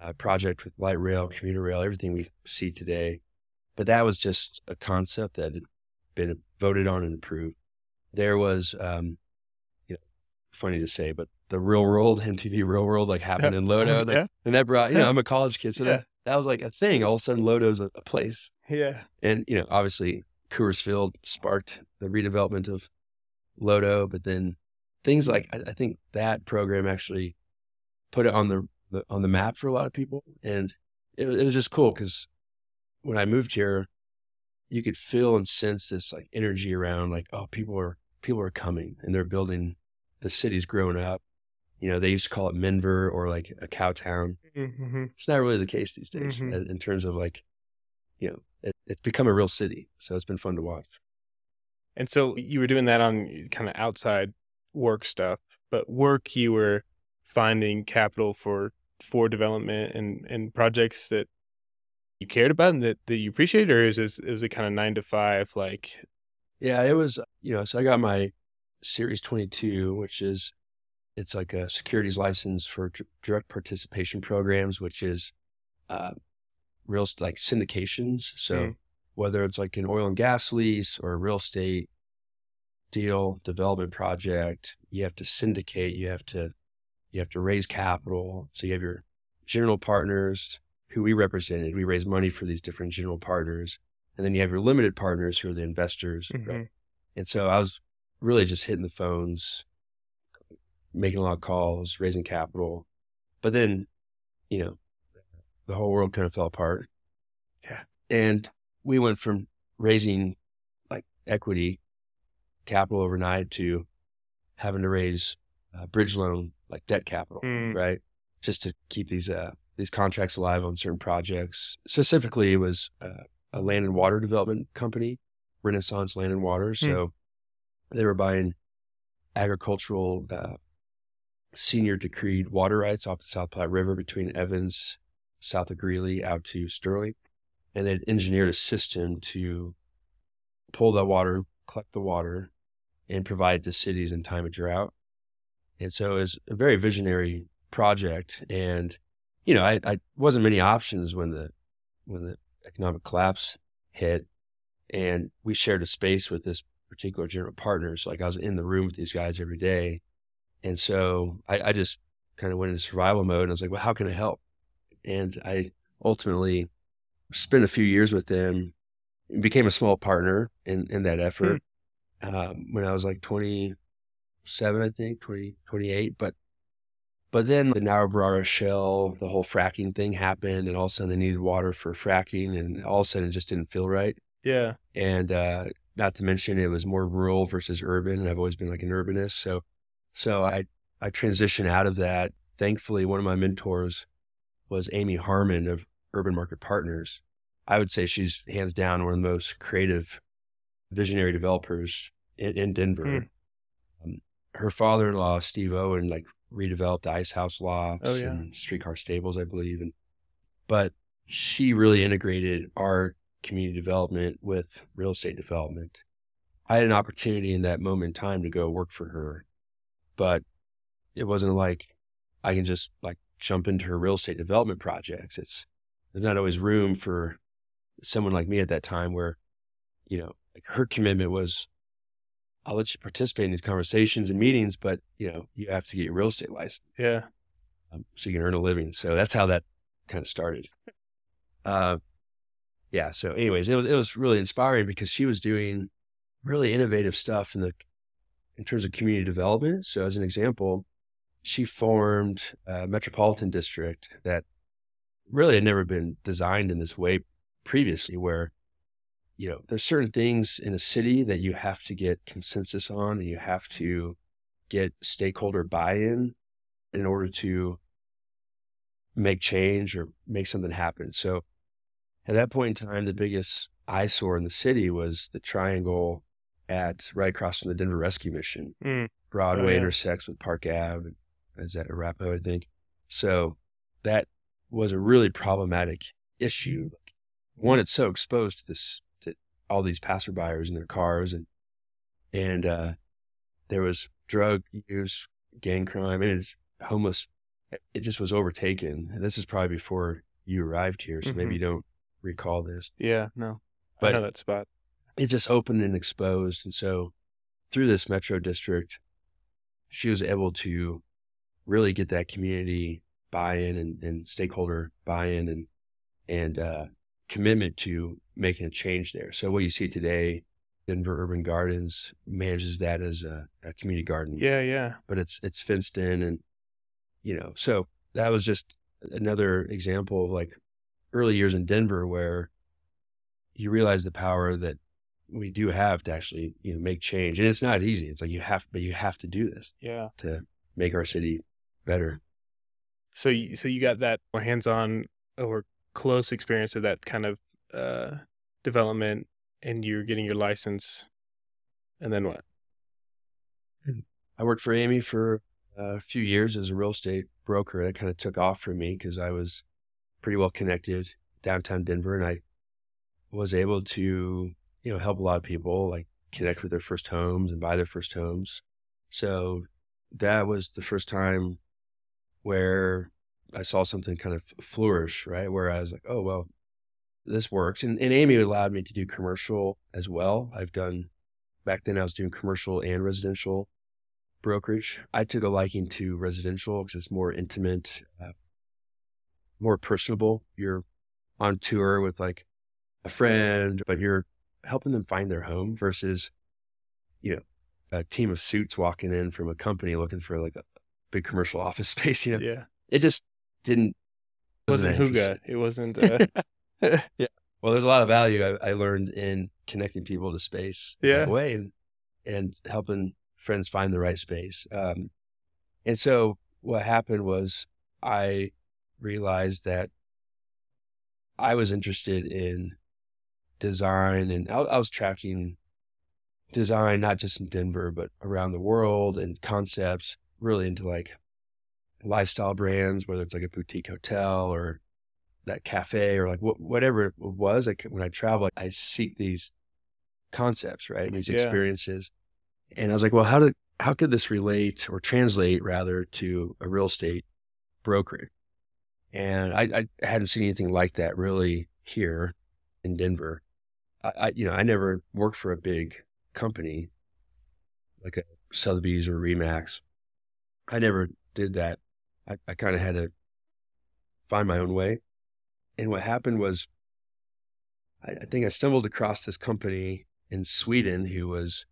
uh, project with light rail, commuter rail, everything we see today. But that was just a concept that had been voted on and approved there was um you know funny to say but the real world mtv real world like happened in lodo Yeah. and that brought you know i'm a college kid so Yeah. that, that was like a thing. All of a sudden lodo's a, a place. Yeah. and you know obviously coors field sparked the redevelopment of lodo but then things like i, I think that program actually put it on the, the on the map for a lot of people. And it, it was just cool because when i moved here you could feel and sense this like energy around like oh people are people are coming and they're building the city's growing up you know they used to call it minver or like a cow town Mm-hmm. it's not really the case these days Mhm. uh, in terms of like you know it, it's become a real city so it's been fun to watch And so you were doing that on kind of outside work stuff, but work you were finding capital for for development and and projects that you cared about and that, that you appreciated, or is this is it kind of nine to five like Yeah, it was, you know, so I got my Series 22, which is, it's like a securities license for direct participation programs, which is uh, real, like syndications. So Mm. whether it's like an oil and gas lease or a real estate deal, development project, you have to syndicate, you have to, you have to raise capital. So you have your general partners who we represented. We raise money for these different general partners. And then you have your limited partners who are the investors. right? Mhm. And so I was really just hitting the phones, making a lot of calls, raising capital. But then, you know, the whole world kind of fell apart. Yeah. And we went from raising like equity capital overnight to having to raise uh, bridge loan, like debt capital, Mm. right? Just to keep these, uh, these contracts alive on certain projects. Specifically, it was uh, a land and water development company, Renaissance Land and Water. So they were buying agricultural uh, senior decreed water rights off the South Platte River between Evans, south of Greeley, out to Sterling. And they'd engineered a system to pull that water, collect the water, and provide it to cities in time of drought. And so it was a very visionary project. And, you know, I, I wasn't many options when the when the economic collapse hit. And we shared a space with this particular general partner. So like I was in the room with these guys every day. And so I, I just kind of went into survival mode and I was like, well, how can I help? And I ultimately spent a few years with them, became a small partner in, in that effort um, when I was like 27, I think, 20, 28. But, but then the Niobrara Shale, the whole fracking thing happened and all of a sudden they needed water for fracking and all of a sudden it just didn't feel right yeah. and uh, not to mention it was more rural versus urban. And I've always been like an urbanist, so so I I transitioned out of that. Thankfully, one of my mentors was Amy Harmon of Urban Market Partners. I would say she's hands down one of the most creative, visionary developers in, in Denver. Hmm. her father-in-law Steve Owen like redeveloped the Ice House Lofts Oh, yeah. and Streetcar Stables, I believe, and but she really integrated our community development with real estate development. I had an opportunity in that moment in time to go work for her, but it wasn't like I can just like jump into her real estate development projects. It's there's not always room for someone like me at that time where, you know, like her commitment was I'll let you participate in these conversations and meetings, but you know, you have to get your real estate license Yeah. um, so you can earn a living. So that's how that kind of started. Uh, yeah. So, anyways, it was it was really inspiring because she was doing really innovative stuff in the in terms of community development. So, as an example, she formed a metropolitan district that really had never been designed in this way previously, where you know there's certain things in a city that you have to get consensus on, and you have to get stakeholder buy-in in order to make change or make something happen. So at that point in time, the biggest eyesore in the city was the triangle at right across from the Denver Rescue Mission. Mm. Broadway yeah. intersects with Park Ave. Is that Arapahoe, I think? So that was a really problematic issue. One, it's so exposed to this, to all these passerbyers in their cars and, and, uh, there was drug use, gang crime, and it's homeless. It just was overtaken. And this is probably before you arrived here, so maybe Mhm. you don't recall this. Yeah. No. But- I know that spot. It just opened and exposed. And so through this metro district, she was able to really get that community buy-in and, and stakeholder buy-in and and uh, commitment to making a change there. So what you see today, Denver Urban Gardens manages that as a, a community garden Yeah. Yeah. but it's it's fenced in and you know so that was just another example of like early years in denver where you realize the power that we do have to actually you know make change and it's not easy it's like you have but you have to do this Yeah. to make our city better So, you, so you got that more hands-on or close experience of that kind of uh, development, and you're getting your license, and then what? I worked for Amy for a few years as a real estate broker. That kind of took off for me because I was pretty well connected downtown Denver, and I was able to you know help a lot of people like connect with their first homes and buy their first homes. So that was the first time where I saw something kind of flourish, right? Where I was like, oh well, this works. And, and Amy allowed me to do commercial as well. I've done back then. I was doing commercial and residential brokerage. I took a liking to residential because it's more intimate, uh, more personable. You're on tour with like a friend, but you're helping them find their home versus, you know, a team of suits walking in from a company looking for like a big commercial office space. You know, Yeah. it just didn't. It wasn't that hygge. It wasn't. Uh, yeah. Well, there's a lot of value I, I learned in connecting people to space Yeah. that way and, and helping friends find the right space. Um, and so what happened was I realized that I was interested in design and I, I was tracking design, not just in Denver, but around the world and concepts really into like lifestyle brands, whether it's like a boutique hotel or that cafe or like wh- whatever it was. Like when I travel, I seek these concepts, right? and These Yeah. experiences. And I was like, well, how did, how could this relate or translate rather to a real estate brokerage? And I, I hadn't seen anything like that really here in Denver. I, I, you know, I never worked for a big company like a Sotheby's or Remax. I never did that. I, I kind of had to find my own way. And what happened was, I, I think I stumbled across this company in Sweden who was,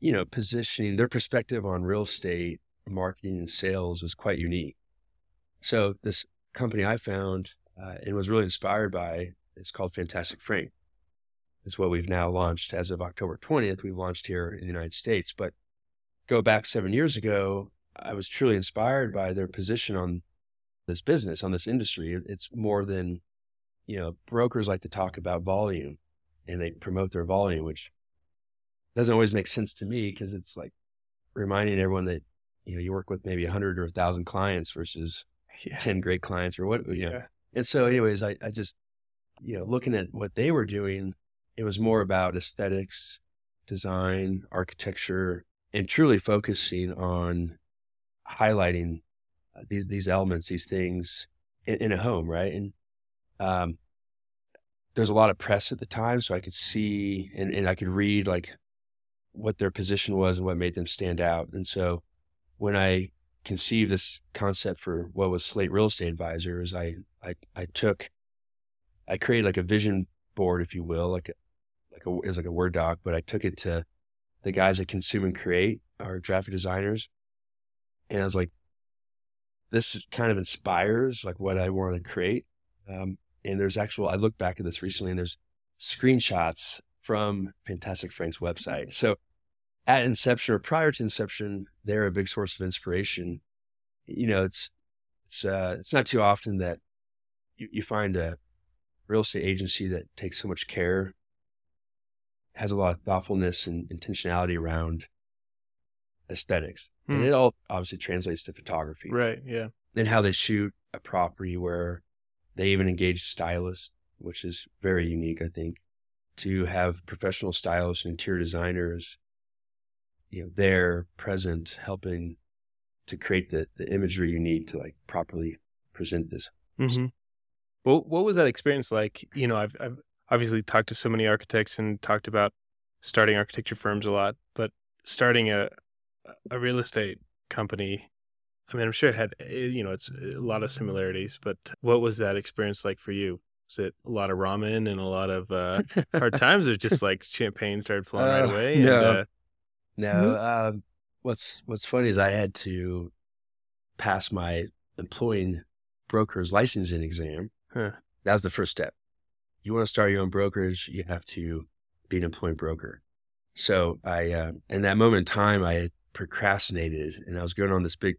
you know, positioning their perspective on real estate marketing and sales was quite unique. So this company I found uh, and was really inspired by is called Fantastic Frank. It's what we've now launched as of October 20th. We've launched here in the United States, but go back seven years ago, I was truly inspired by their position on this business, on this industry. It's more than, you know, brokers like to talk about volume and they promote their volume, which doesn't always make sense to me because it's like reminding everyone that you know you work with maybe a hundred or a thousand clients versus Yeah. ten great clients or what you know. Yeah. And so, anyways, I I just you know looking at what they were doing, it was more about aesthetics, design, architecture, and truly focusing on highlighting uh, these these elements, these things in, in a home, right? And um, there's a lot of press at the time, so I could see and, and I could read like what their position was and what made them stand out. And so when I conceived this concept for what was Slate Real Estate Advisors, I I I took I created like a vision board, if you will, like like a it was like a Word doc, but I took it to the guys at Consume and Create, our graphic designers, and I was like, this is kind of inspires like what I want to create. Um, and there's actual, I looked back at this recently and there's screenshots from Fantastic Frank's website. So at inception or prior to inception, they're a big source of inspiration. You know, it's, it's, uh, it's not too often that you, you find a real estate agency that takes so much care, has a lot of thoughtfulness and intentionality around aesthetics. And Hmm. it all obviously translates to photography Right. Yeah. and how they shoot a property where they even engage stylists, which is very unique, I think, to have professional stylists and interior designers, you know, there present, helping to create the, the imagery you need to like properly present this. Mm-hmm. Well, what was that experience like? You know, I've, I've obviously talked to so many architects and talked about starting architecture firms a lot, but starting a a real estate company. I mean, I'm sure it had eh, you know it's a lot of similarities, but what was that experience like for you? Was it a lot of ramen and a lot of uh, hard times, or just like champagne started flowing Uh, right away? no. And, uh, No, um, what's what's funny is I had to pass my employing broker's licensing exam. Huh. That was the first step. You want to start your own brokerage, you have to be an employed broker. So I, uh, in that moment in time, I had procrastinated, and I was going on this big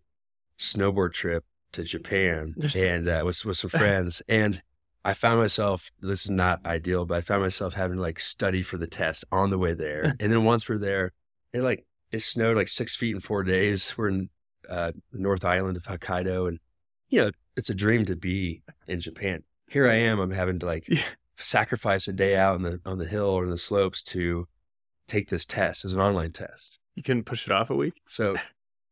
snowboard trip to Japan, and uh, with with some friends, and I found myself. This is not ideal, but I found myself having to like study for the test on the way there, and then once we're there, it like it snowed like six feet in four days. We're in uh, the North Island of Hokkaido, and you know it's a dream to be in Japan. Here I am. I'm having to like Yeah. Sacrifice a day out on the on the hill or the slopes to take this test as an online test. you couldn't push it off a week. So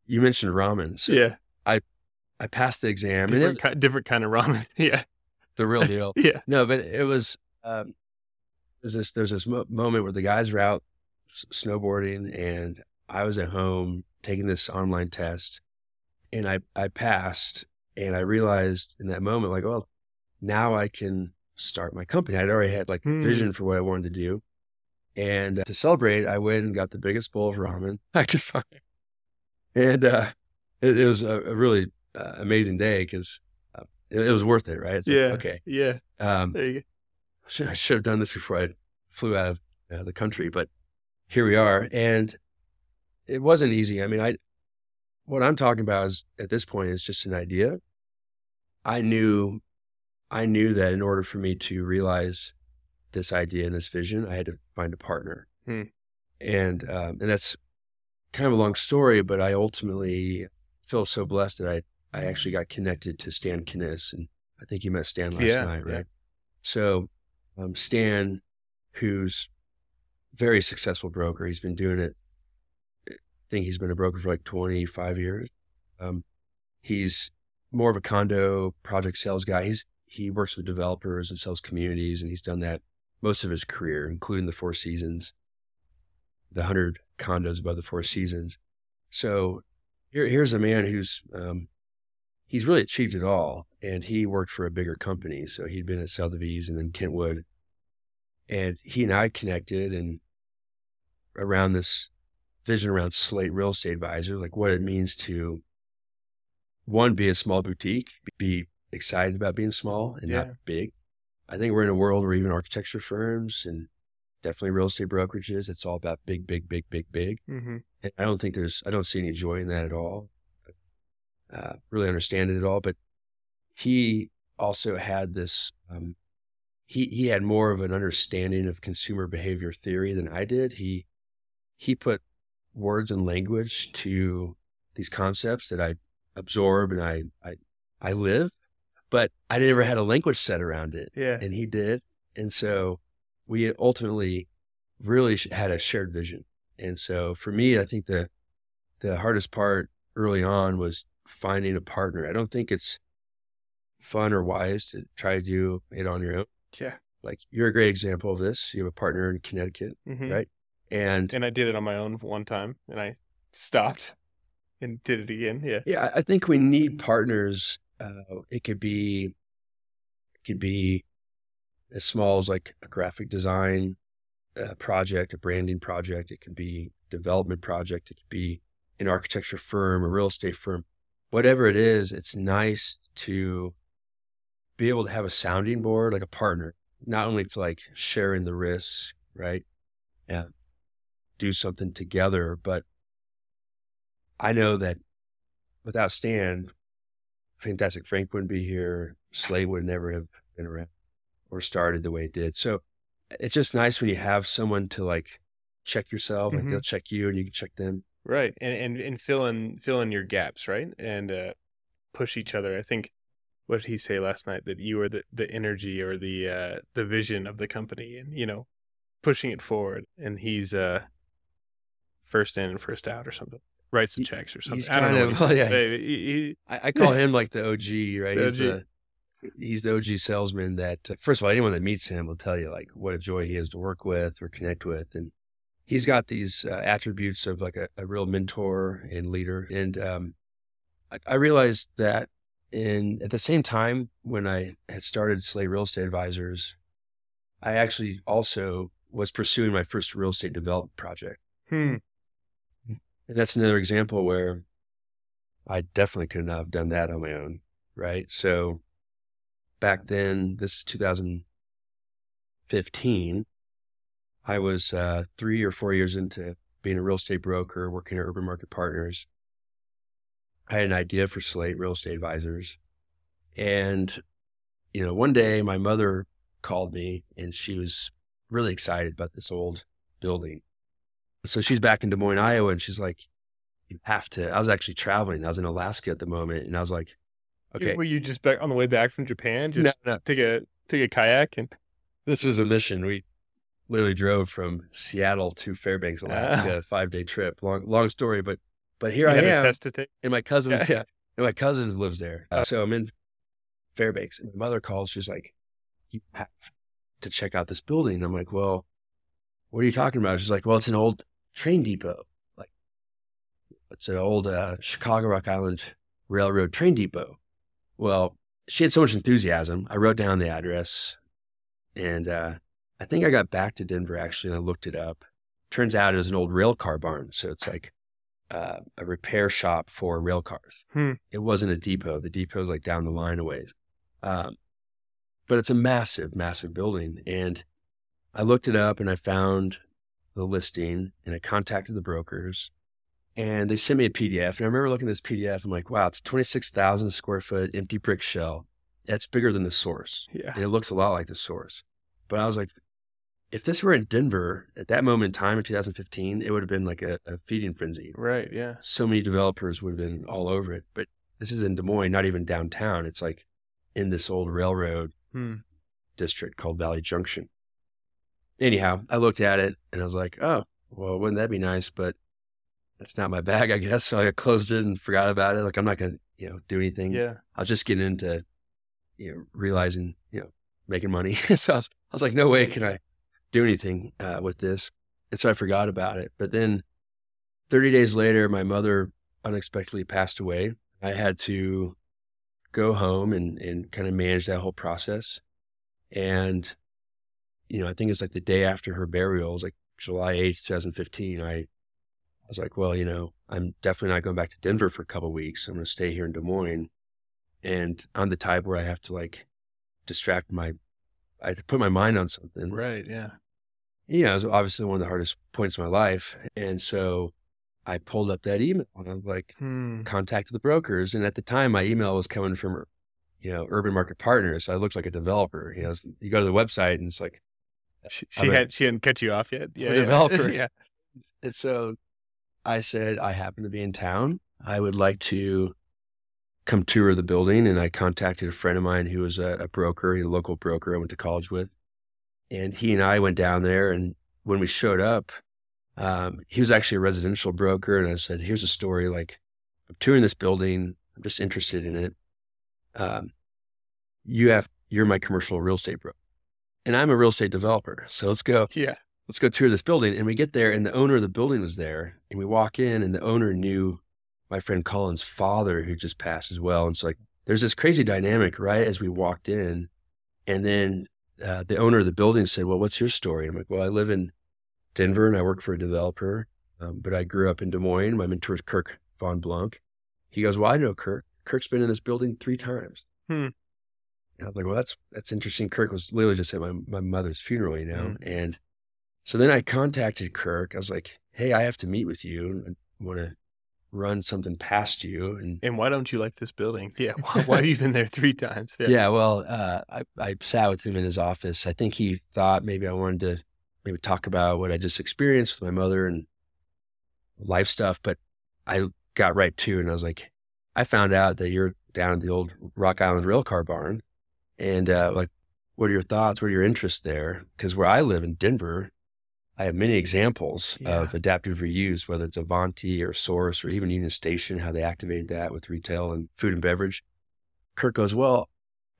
you mentioned ramen. So yeah, I I passed the exam, different, it, ki- different kind of ramen. yeah, the real deal. yeah. No, but it was um, there's this there's this mo- moment where the guys were out s- snowboarding and I was at home taking this online test, and I I passed, and I realized in that moment like, well, now I can start my company. I'd already had like Hmm. vision for what I wanted to do, and uh, to celebrate, I went and got the biggest bowl of ramen I could find, and uh, it, it was a, a really uh, amazing day because. Uh, it, it was worth it, right? It's like, Yeah. okay. Yeah, Um, there you go. should, I should have done this before I flew out of uh, the country, but here we are. And it wasn't easy. I mean, I, what I'm talking about is at this point is just an idea. I knew, I knew that in order for me to realize this idea and this vision, I had to find a partner. Hmm. And, um, and that's kind of a long story, but I ultimately feel so blessed that I, I actually got connected to Stan Kinnis. And I think you met Stan last Yeah, night, yeah. right? So, um, Stan, who's very successful broker, he's been doing it. I think he's been a broker for like 25 years. Um, he's more of a condo project sales guy. He's, he works with developers and sells communities, and he's done that most of his career, including the Four Seasons, the 100 condos above the Four Seasons. So here, here's a man who's, um, he's really achieved it all. And he worked for a bigger company. So he'd been at Sotheby's and then Kentwood. And he and I connected and around this vision around Slate Real Estate Advisor, like what it means to one, be a small boutique, be excited about being small and Yeah. not big. I think we're in a world where even architecture firms and definitely real estate brokerages, it's all about big, big, big, big, big. Mm-hmm. And I don't think there's, I don't see any joy in that at all. Uh, really understand it at all. But he also had this, um, he, he had more of an understanding of consumer behavior theory than I did. He, he put words and language to these concepts that I absorb and I I I live, but I never had a language set around it, Yeah. and he did, and so we ultimately really had a shared vision. And so for me, I think the the hardest part early on was finding a partner. I don't think it's fun or wise to try to do it on your own. Yeah. Like you're a great example of this. You have a partner in Connecticut, Mhm. right? And And I did it on my own one time and I stopped and did it again. Yeah. yeah, I think we need partners. Uh, it could be, it could be as small as like a graphic design uh, project, a branding project. It could be development project. It could be an architecture firm, a real estate firm, whatever it is. It's nice to be able to have a sounding board, like a partner, not only to like sharing the risks, right? And do something together, but I know that without Stan, Fantastic Frank wouldn't be here. Slate would never have been around or started the way it did. So it's just nice when you have someone to like check yourself, like Mhm. they'll check you and you can check them. Right. And and and fill in fill in your gaps, right? And uh push each other. I think what did he say last night? That you are the, the energy or the uh the vision of the company and you know, pushing it forward. And he's uh first in and first out or something. Writes He- checks or something. I don't know. of- yeah. He- he- I, I call him like the OG, right? The he's OG. the he's the OG salesman that uh, first of all, anyone that meets him will tell you like what a joy he is to work with or connect with, and he's got these uh, attributes of like a, a real mentor and leader. And um, I, I realized that in at the same time when I had started Slate Real Estate Advisors, I actually also was pursuing my first real estate development project. hmm. And that's another example where I definitely could not have done that on my own. Right. So back then, this is 2015, I was uh, three or four years into being a real estate broker, working at Urban Market Partners. I had an idea for Slate Real Estate Advisors. And, you know, one day my mother called me and she was really excited about this old building. So she's back in Des Moines, Iowa, and she's like, "You have to." I was actually traveling. I was in Alaska at the moment, and I was like, "Okay, Were you just back on the way back from Japan? Just no, no, take a take a kayak and this was a mission. We literally drove from Seattle to Fairbanks, Alaska, a five day trip. Long, long story, but but here you I am, test to take. and my cousins, Yeah. yeah, and my cousin lives there. Uh, so I'm in Fairbanks, and my mother calls. She's like, "You have to check out this building." I'm like, "Well, what are you talking about?" She's like, "Well, it's an old train depot. Like, it's an old uh, Chicago Rock Island Railroad train depot." Well, she had so much enthusiasm. I wrote down the address, and uh, I think I got back to Denver actually, and I looked it up. Turns out it was an old rail car barn, so it's like uh, a repair shop for rail cars. Hmm. It wasn't a depot. The depot's like down the line a ways. Um, but it's a massive, massive building. And I looked it up and I found the listing and I contacted the brokers and they sent me a PDF. And I remember looking at this PDF. I'm like, wow, it's 26,000 square foot empty brick shell. That's bigger than the source. Yeah. And it looks a lot like the source. But I was like, if this were in Denver at that moment in time in 2015, it would have been like a, a feeding frenzy Right. Yeah. so many developers would have been all over it. But this is in Des Moines, not even downtown. It's like in this old railroad Hmm. district called Valley Junction. Anyhow, I looked at it and I was like, oh, well, wouldn't that be nice? But that's not my bag, I guess. So I closed it and forgot about it. Like, I'm not going to, you know, do anything. Yeah. I was just getting into, you know, realizing, you know, making money. so I was, I was like, no way can I do anything uh, with this. And so I forgot about it. But then 30 days later, my mother unexpectedly passed away. I had to go home and, and kind of manage that whole process. And, you know, I think it's like the day after her burial, it was like July 8th, 2015. I, I was like, well, you know, I'm definitely not going back to Denver for a couple of weeks. I'm going to stay here in Des Moines. And I'm the type where I have to like distract my, I have to put my mind on something Right. Yeah. you know, it was obviously one of the hardest points of my life. And so I pulled up that email and I was like, Hmm. contacted the brokers. And at the time, my email was coming from, you know, Urban Market Partners. So I looked like a developer. You know, you go to the website and it's like, She, she had she hadn't cut you off yet. Yeah. yeah. developer. yeah. and so I said, I happen to be in town. I would like to come tour the building. And I contacted a friend of mine who was a, a broker, a local broker I went to college with. And he and I went down there. And when we showed up, um, he was actually a residential broker. And I said, Here's a story. Like, I'm touring this building. I'm just interested in it. Um, you have, you're my commercial real estate broker. And I'm a real estate developer. So let's go. Yeah. Let's go tour this building. And we get there, and the owner of the building was there. And we walk in, and the owner knew my friend Colin's father, who just passed as well. And so, like, there's this crazy dynamic right as we walked in. And then uh, the owner of the building said, Well, what's your story? I'm like, Well, I live in Denver and I work for a developer, um, but I grew up in Des Moines. My mentor is Kirk Von Blunck. He goes, Well, I know Kirk. Kirk's been in this building three times. Hmm. And I was like, Well, that's that's interesting. Kirk was literally just at my, my mother's funeral, you know? And so then I contacted Kirk. I was like, Hey, I have to meet with you. I want to run something past you. And And why don't you like this building? Yeah. Why, why have you been there three times? yeah, well, uh, I, I sat with him in his office. I think he thought maybe I wanted to maybe talk about what I just experienced with my mother and life stuff. But I got right to it and I was like, I found out that you're down at the old Rock Island Railcar Barn. And uh, like, what are your thoughts? What are your interests there? Because where I live in Denver, I have many examples Yeah. of adaptive reuse, whether it's Avanti or Source or even Union Station, how they activated that with retail and food and beverage. Kirk goes, Well,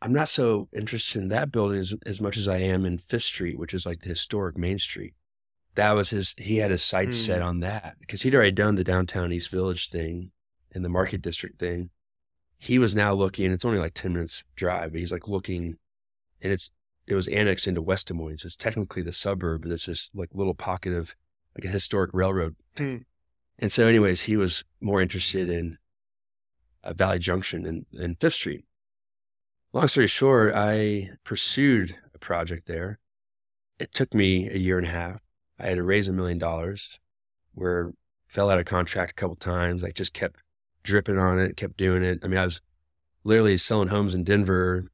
I'm not so interested in that building as, as much as I am in Fifth Street, which is like the historic Main Street. That was his, he had his sights set Hmm. on that because he'd already done the downtown East Village thing and the Market District thing. He was now looking, it's only like 10 minutes drive, but he's like looking and it's, it was annexed into West Des Moines. So it's technically the suburb, but it's this like little pocket of like a historic railroad. Hmm. And so, anyways, he was more interested in uh, Valley Junction and, and Fifth Street. Long story short, I pursued a project there. It took me a year and a half. I had to raise a million dollars, where fell out of contract a couple times. I just kept dripping on it, kept doing it. I mean, I was literally selling homes in Denver,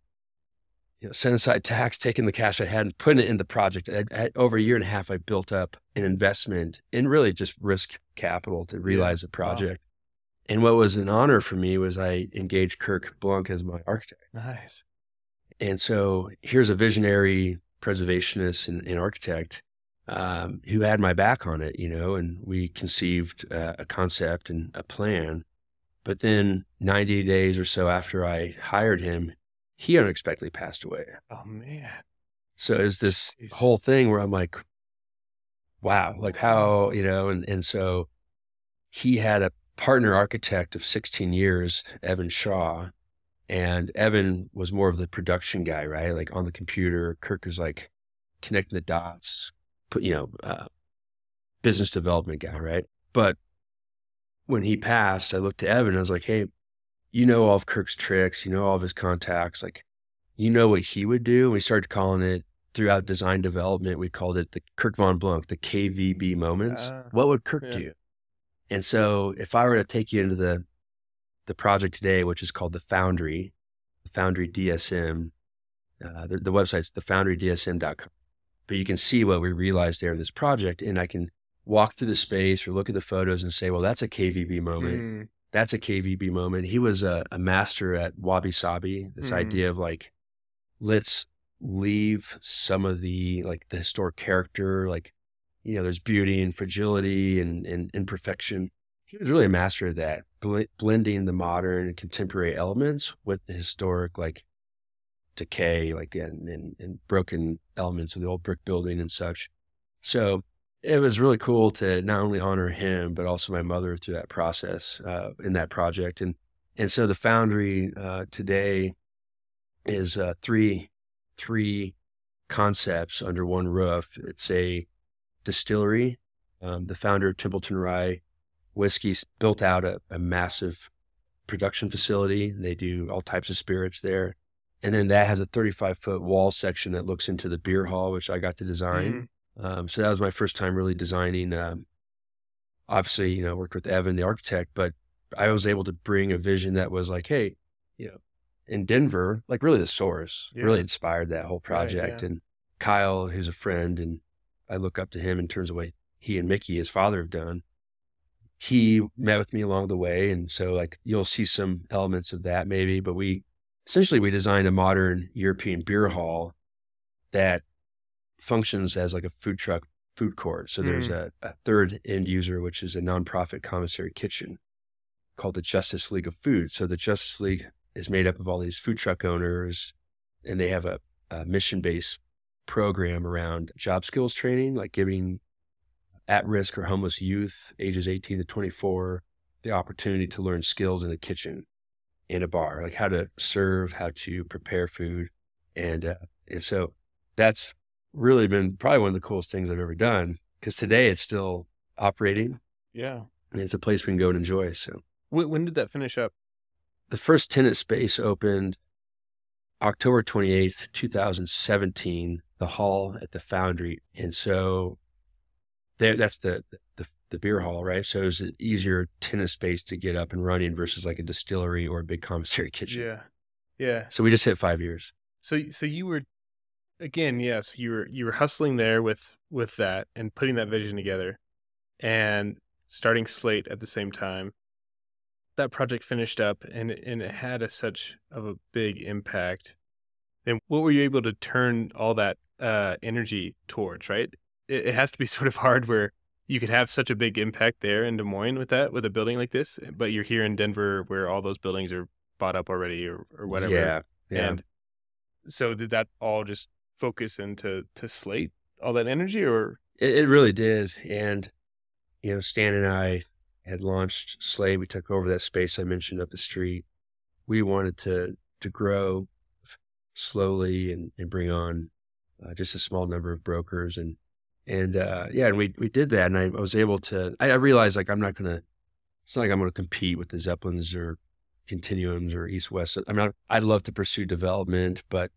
you know, set aside tax, taking the cash I had and putting it in the project. I, I, over a year and a half, I built up an investment in really just risk capital to realize a project. And what was an honor for me was I engaged Kirk Blunck as my architect. Nice. And so here's a visionary preservationist and, and architect um, who had my back on it, you know, and we conceived uh, a concept and a plan. But then 90 days or so after I hired him, he unexpectedly passed away. Oh man. So it was this Jeez. whole thing where I'm like, wow, like how, you know, and, and so he had a partner architect of 16 years, Evan Shaw. And Evan was more of the production guy, right? Like on the computer. Kirk was like connecting the dots, put, you know, uh, business development guy, right? But when he passed, I looked to Evan I was like, hey, you know all of Kirk's tricks, you know all of his contacts, like you know what he would do. And we started calling it throughout design development. We called it the Kirk Von Blunck, the KVB moments. Ah, what would Kirk yeah. do? And so if I were to take you into the the project today, which is called the Foundry, the Foundry DSM, uh, the, the website's thefoundrydsm.com. But you can see what we realized there in this project, and I can walk through the space or look at the photos and say, well, that's a KVB moment Mm. that's a KVB moment. He was a, a master at wabi sabi. This Mhm. idea of like, let's leave some of the like the historic character, like, you know, there's beauty and fragility and, and imperfection. He was really a master of that, bl- blending the modern and contemporary elements with the historic, like decay, like and, and, and broken elements of the old brick building and such. So it was really cool to not only honor him but also my mother through that process uh, in that project. And and so the foundry uh, today is uh, three three concepts under one roof. It's a distillery um, the founder of templeton rye whiskey built out a, a massive production facility. They do all types of spirits there. And then that has a 35 foot wall section that looks into the beer hall which i got to design. Mm. Um, so that was my first time really designing. Um, obviously, you know, worked with Evan, the architect, but I was able to bring a vision that was like, hey, you know, in Denver, like really the source Yeah. really inspired that whole project. yeah. And Kyle, who's a friend, and I look up to him in terms of what he and Mickey, his father, have done. he met with me along the way. And so like you'll see some elements of that maybe, but we essentially we designed a modern European beer hall that functions as like a food truck food court. So there's a, a third end user, which is a nonprofit commissary kitchen called the Justice League of Food. So the Justice League is made up of all these food truck owners, and they have a, a mission based program around job skills training, like giving at risk or homeless youth ages 18 to 24 the opportunity to learn skills in a kitchen in a bar, like how to serve, how to prepare food. And, uh, and so that's really been probably one of the coolest things I've ever done because today it's still operating Yeah. and it's a place we can go and enjoy. So When, when did that finish up? the first tenant space opened October 28th, 2017, the hall at the foundry. And so there, that's the, the, the beer hall, right? So it was an easier tenant space to get up and running versus like a distillery or a big commissary kitchen. Yeah. Yeah. So we just hit five years. So so you were again, yes, you were you were hustling there with with that and putting that vision together and starting Slate at the same time. That project finished up and it- and it had a such of a big impact. Then what were you able to turn all that uh, energy towards? Right, it, it has to be sort of hard where you could have such a big impact there in Des Moines with that with a building like this, but you're here in Denver where all those buildings are bought up already or or whatever. Yeah. Yeah. And so did that all just focus into to Slate all that energy or It, it really did. And, you know, Stan and I had launched Slate. We took over that space I mentioned up the street. We wanted to, to grow slowly and, and bring on uh, just a small number of brokers. And, and, uh, yeah, and we, we did that. And I, I was able to, I, I realized like, I'm not to, it's not like I'm to compete with the Zeppelins or Continuums or East West. I'm not, I'd love to pursue development, but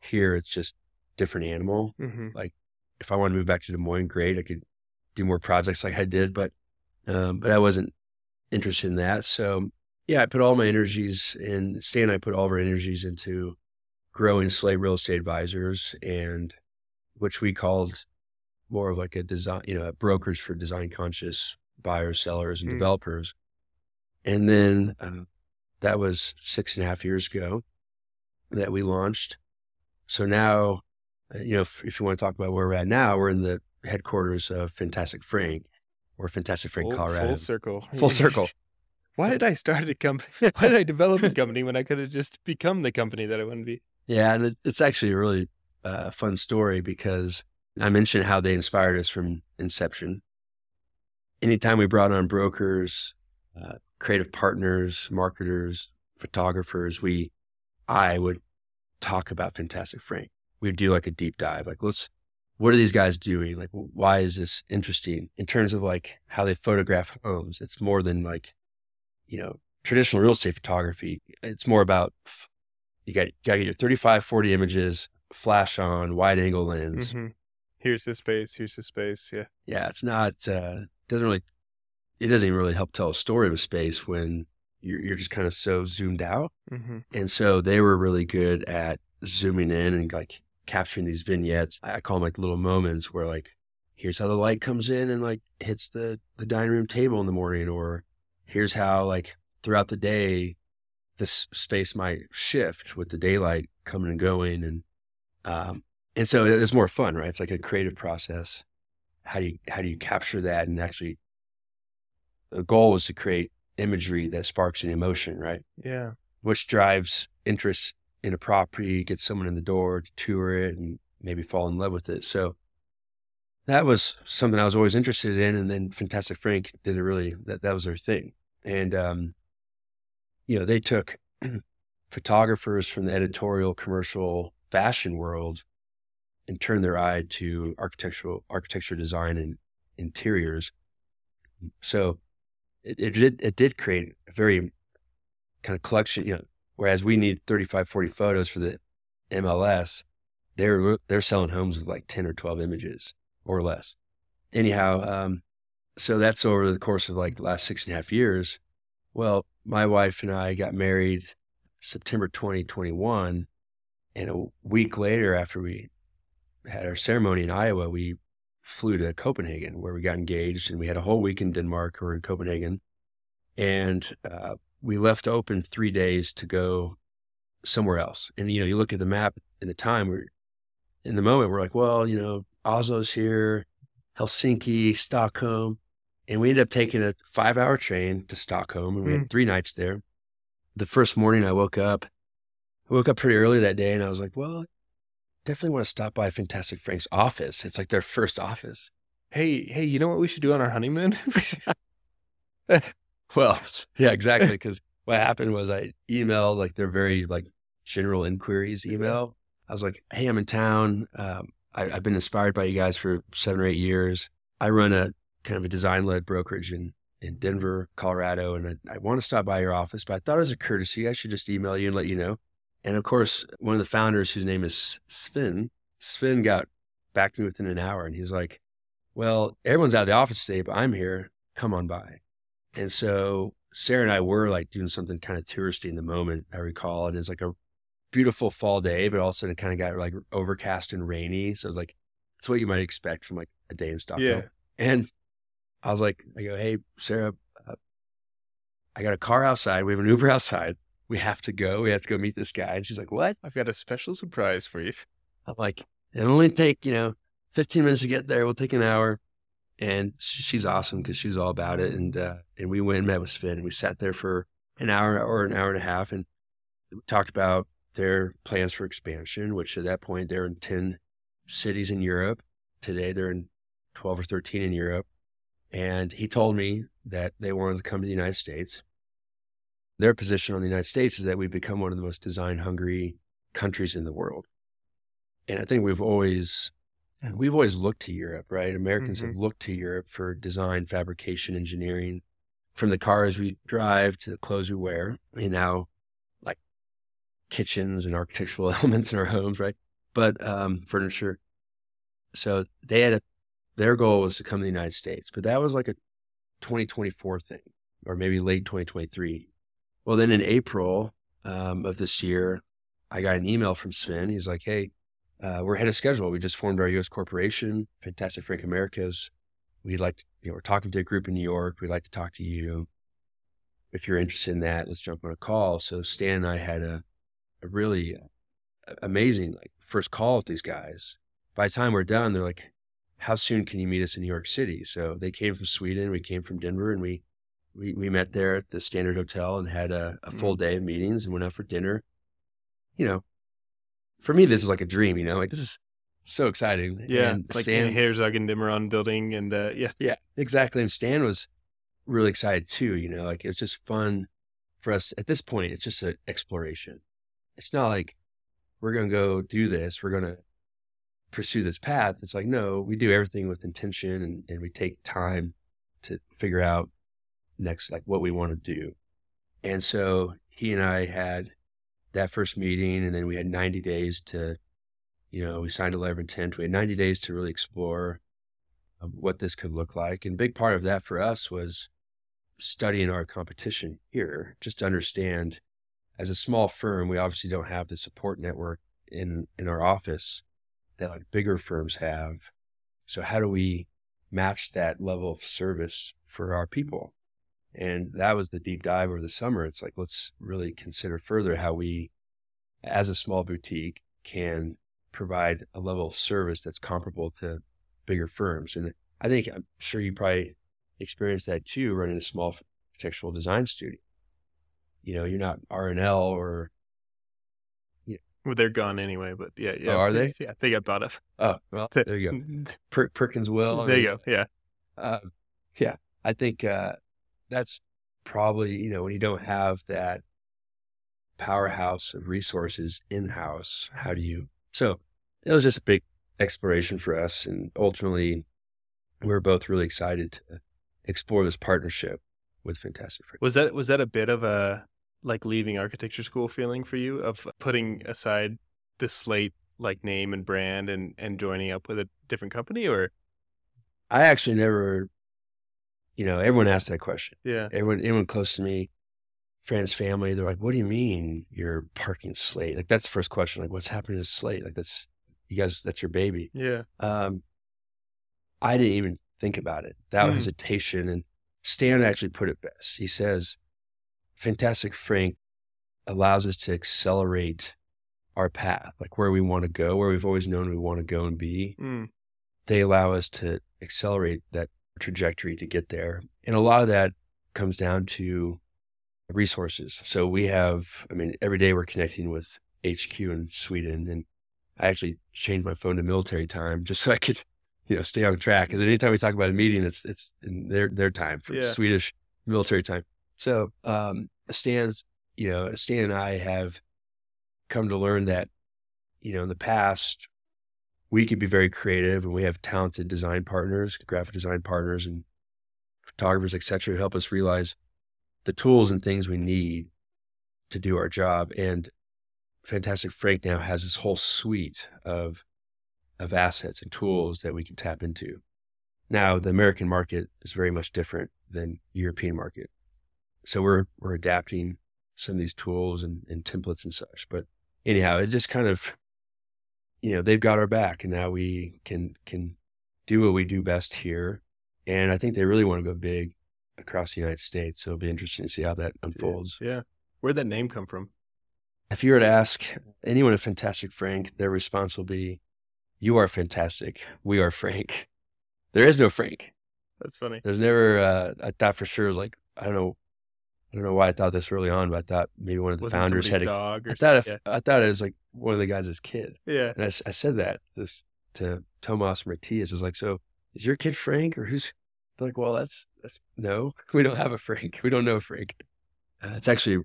here it's just different animal mm-hmm. if I want to move back to Des Moines, great. I could do more projects like I did, but um, but I wasn't interested in that. So yeah, I put all my energies and Stan and I put all of our energies into growing Slate Real Estate Advisors and which we called more of like a design, you know, brokers for design conscious buyers, sellers, and Mm. developers. And then uh, that was six and a half years ago that we launched. So now you know, if, if you want to talk about where we're at now, we're in the headquarters of Fantastic Frank or Fantastic Frank, full, Colorado. full circle. Full circle. Why did I start a company? Why did I develop a company when I could have just become the company that I want to be? Yeah, and it, it's actually a really uh, fun story because I mentioned how they inspired us from inception. Anytime we brought on brokers, uh, creative partners, marketers, photographers, we, I would talk about Fantastic Frank. We'd do like a deep dive, like let's, what are these guys doing? Like, why is this interesting in terms of like how they photograph homes? It's more than like, you know, traditional real estate photography. It's more about you got, you got to get your 35, 40 images, flash on, wide angle lens. Mhm. Here's the space. Here's the space. Yeah. Yeah, it's not, uh, doesn't really, it doesn't even really help tell a story of a space when you're, you're just kind of so zoomed out. Mm-hmm. And so they were really good at zooming in and like capturing these vignettes. I call them like little moments where like, here's how the light comes in and like hits the, the dining room table in the morning, or here's how like throughout the day, this space might shift with the daylight coming and going. And, um, and so it's more fun, right? It's like a creative process. How do you, how do you capture that? And actually the goal was to create imagery that sparks an emotion, right? Yeah. which drives interest in a property, get someone in the door to tour it and maybe fall in love with it. So that was something I was always interested in. And then Fantastic Frank did it really, that, that was their thing. And, um, you know, they took photographers from the editorial, commercial, fashion world and turned their eye to architectural, architecture design and interiors. So it, it did, it did create a very kind of collection, you know, whereas we need 35, 40 photos for the MLS, they're, they're selling homes with like 10 or 12 images or less. Anyhow, um, so that's over the course of like the last six and a half years. Well, my wife and I got married September 2021. And a week later, after we had our ceremony in Iowa, we flew to Copenhagen where we got engaged and we had a whole week in Denmark or in Copenhagen. And uh, we left open three days to go somewhere else. And, you know, you look at the map and the time, we're in the moment, we're like, well, you know, Oslo's here, Helsinki, Stockholm. And we ended up taking a five hour train to Stockholm and we had mm. three nights there. The first morning I woke up, I woke up pretty early that day and I was like, well, definitely want to stop by Fantastic Frank's office. It's like their first office. Hey, hey, you know what we should do on our honeymoon? Well, yeah, exactly. Because what happened was I emailed like their very like general inquiries email. I was like, "Hey, I'm in town. Um, I, I've been inspired by you guys for seven or eight years. I run a kind of a design led brokerage in in Denver, Colorado, and I, I want to stop by your office. But I thought as a courtesy, I should just email you and let you know." And of course, one of the founders, whose name is Sven, Sven got back to me within an hour, and he's like, "Well, everyone's out of the office today, but I'm here. Come on by." And so Sarah and I were like doing something kind of touristy in the moment. I recall it was like a beautiful fall day, but all of also it kind of got like overcast and rainy. So it's like it's what you might expect from like a day in Stockholm. Yeah. And I was like, I go, hey Sarah, uh, I got a car outside. We have an Uber outside. We have to go. We have to go meet this guy. And she's like, what? I've got a special surprise for you. I'm like, it'll only take you know 15 minutes to get there. We'll take an hour and she's awesome because she was all about it. And uh, and we went and met with Sven, and we sat there for an hour or an hour and a half, and talked about their plans for expansion. Which at that point they're in ten cities in Europe. Today they're in twelve or thirteen in Europe. And he told me that they wanted to come to the United States. Their position on the United States is that we've become one of the most design hungry countries in the world. And I think we've always and we've always looked to Europe, right? Americans Mhm. have looked to Europe for design, fabrication, engineering, from the cars we drive to the clothes we wear, and now like kitchens and architectural elements in our homes, right? But um, furniture. So they had a, their goal was to come to the United States, but that was like a 2024 thing, or maybe late 2023. Well, then in April um, of this year, I got an email from Sven. He's like, "Hey, uh, we're ahead of schedule. We just formed our U.S. corporation, Fantastic Frank Americas. We'd like to, you know, we're talking to a group in New York. We'd like to talk to you. If you're interested in that, let's jump on a call. So Stan and I had a, a really uh, amazing like first call with these guys. By the time we're done, they're like, how soon can you meet us in New York City? So they came from Sweden. We came from Denver and we, we, we met there at the Standard Hotel and had a, a full day of meetings and went out for dinner. You know, for me, this is like a dream, you know, like this is so exciting. Yeah, And like Stan, in Herzog and de Meuron building, and uh, yeah, yeah, exactly. And Stan was really excited too, you know, like it was just fun for us at this point. It's just an exploration. It's not like we're going to go do this. We're going to pursue this path. It's like, no, we do everything with intention and, and we take time to figure out next, like what we want to do. And so he and I had that first meeting and then we had 90 days to, you know, we signed a letter of intent. We had 90 days to really explore um, what this could look like. And a big part of that for us was studying our competition here, just to understand as a small firm, we obviously don't have the support network in, in our office that like bigger firms have. So how do we match that level of service for our people? And that was the deep dive over the summer. It's like, let's really consider further how we, as a small boutique, can provide a level of service that's comparable to bigger firms. And I think I'm sure you probably experienced that too, running a small architectural design studio. You know, you're not RNL or well, they're gone anyway. But yeah, yeah, Oh, are they? Yeah, they got bought up. oh well, there you go. Per- Perkins will. There you go. Yeah, Uh, yeah, I think uh, that's probably you know when you don't have that powerhouse of resources in house, how do you? So it was just a big exploration for us, and ultimately, we were both really excited to explore this partnership with Fantastic Frank. was that was that a bit of a like leaving architecture school feeling for you of putting aside the slate like name and brand and and joining up with a different company or I actually never, you know, everyone asked that question. yeah Everyone, anyone close to me, friends, family, they're like, "What do you mean you're parking Slate?" Like that's the first question. Like, what's happening to Slate? Like that's you guys, that's your baby. yeah Um, I didn't even think about it. That Mm. hesitation. And Stan actually put it best. He says, Fantastic Frank allows us to accelerate our path, like where we want to go, where we've always known we want to go and be. Mm. They allow us to accelerate that trajectory to get there. And a lot of that comes down to resources. So we have, I mean, every day we're connecting with HQ in Sweden. And I actually changed my phone to military time just so I could, you know, stay on track. Because anytime we talk about a meeting, it's it's in their their time for Yeah. Swedish military time. So um Stan's, you know, Stan and I have come to learn that, you know, in the past we could be very creative and we have talented design partners, graphic design partners and photographers, et cetera, who help us realize the tools and things we need to do our job. And Fantastic Frank now has this whole suite of of assets and tools that we can tap into. Now, the American market is very much different than European market. So we're we're adapting some of these tools and, and templates and such. But anyhow, it just kind of you know, they've got our back and now we can can do what we do best here. And I think they really want to go big across the United States. So it'll be interesting to see how that unfolds. Yeah. Where'd that name come from? If you were to ask anyone at Fantastic Frank, their response will be, You are fantastic. We are Frank. There is no Frank. That's funny. There's never uh I thought for sure like I don't know I don't know why I thought this early on, but I thought maybe one of the Wasn't founders had a dog or I thought something? I thought it was like one of the guys' kid. yeah. And I, I said that this to Tomas Matias. I was like, so is your kid Frank or who's they're like, well, that's, that's no, we don't have a Frank. We don't know Frank. Uh, it's actually,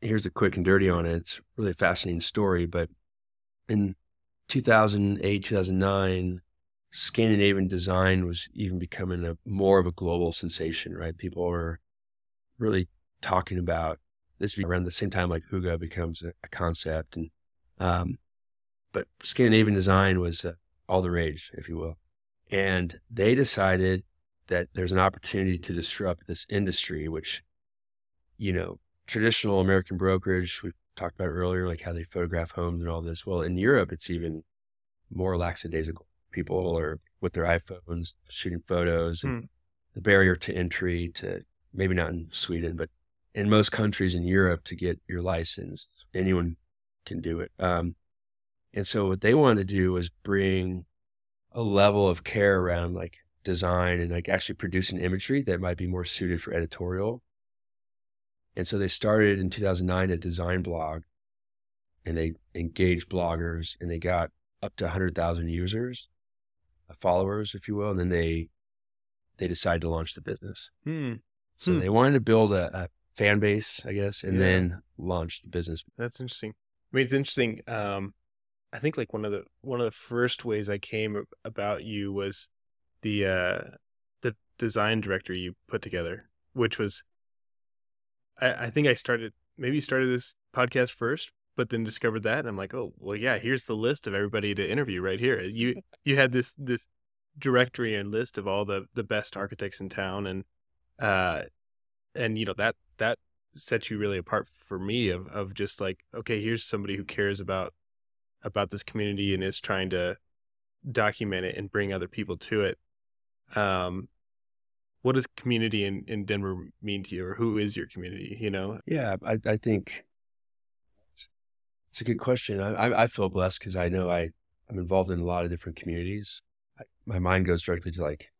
here's the quick and dirty on it. It's really a fascinating story, but in 2008, 2009, Scandinavian design was even becoming a more of a global sensation, right? People were really talking about this be around the same time like hygge becomes a, a concept and, um, but Scandinavian design was uh, all the rage, if you will. And they decided that there's an opportunity to disrupt this industry, which, you know, traditional American brokerage, we talked about earlier, like how they photograph homes and all this. Well, in Europe, it's even more lackadaisical. People are with their iPhones shooting photos and the barrier to entry to maybe not in Sweden, but in most countries in Europe to get your license, anyone can do it. Um, and so what they wanted to do was bring a level of care around like design and like actually producing imagery that might be more suited for editorial. And so they started in 2009 a design blog and they engaged bloggers and they got up to 100,000 users, uh, followers, if you will. And then they, they decided to launch the business. Hmm. So Hmm. they wanted to build a, a fan base, I guess, and Yeah. then launch the business. That's interesting. I mean, it's interesting. Um, I think like one of the one of the first ways I came about you was the uh, the design director you put together, which was I, I think I started maybe started this podcast first, but then discovered that and I'm like, oh well, yeah. Here's the list of everybody to interview right here. You you had this this directory and list of all the the best architects in town, and uh, and you know that that sets you really apart for me of of just like okay here's somebody who cares about about this community and is trying to document it and bring other people to it um what does community in in denver mean to you or who is your community you know Yeah, I, I think it's, it's a good question. I, I, feel blessed because I know I, I'm involved in a lot of different communities. I, my mind goes directly to like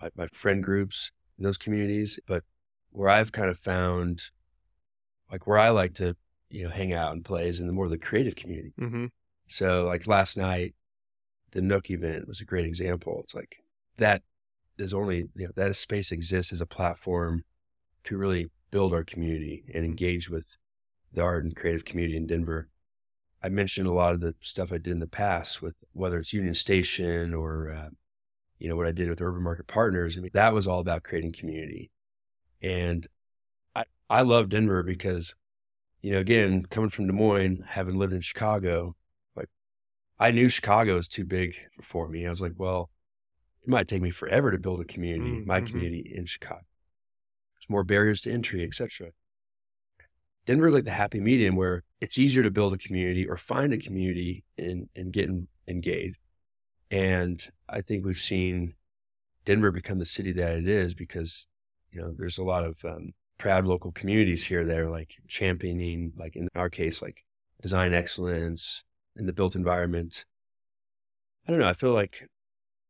my, my friend groups in those communities, but where I've kind of found like where I like to, you know, hang out and play is in the more of the creative community. mm-hmm. So like last night, the Nook event was a great example. It's like that is only, you know, that space exists as a platform to really build our community and engage with the art and creative community in Denver. I mentioned a lot of the stuff I did in the past with whether it's Union Station or, uh, you know, what I did with Urban Market Partners. I mean, that was all about creating community. And I, I love Denver because, you know, again, coming from Des Moines, having lived in Chicago, like I knew Chicago was too big for me. I was like, well, it might take me forever to build a community, Mm, my mhm. community in Chicago. There's more barriers to entry, etc. Denver like the happy medium where it's easier to build a community or find a community and and get engaged. And I think we've seen Denver become the city that it is because, you know, there's a lot of um, proud local communities here that are like championing, like in our case, like design excellence in the built environment. I don't know. I feel like,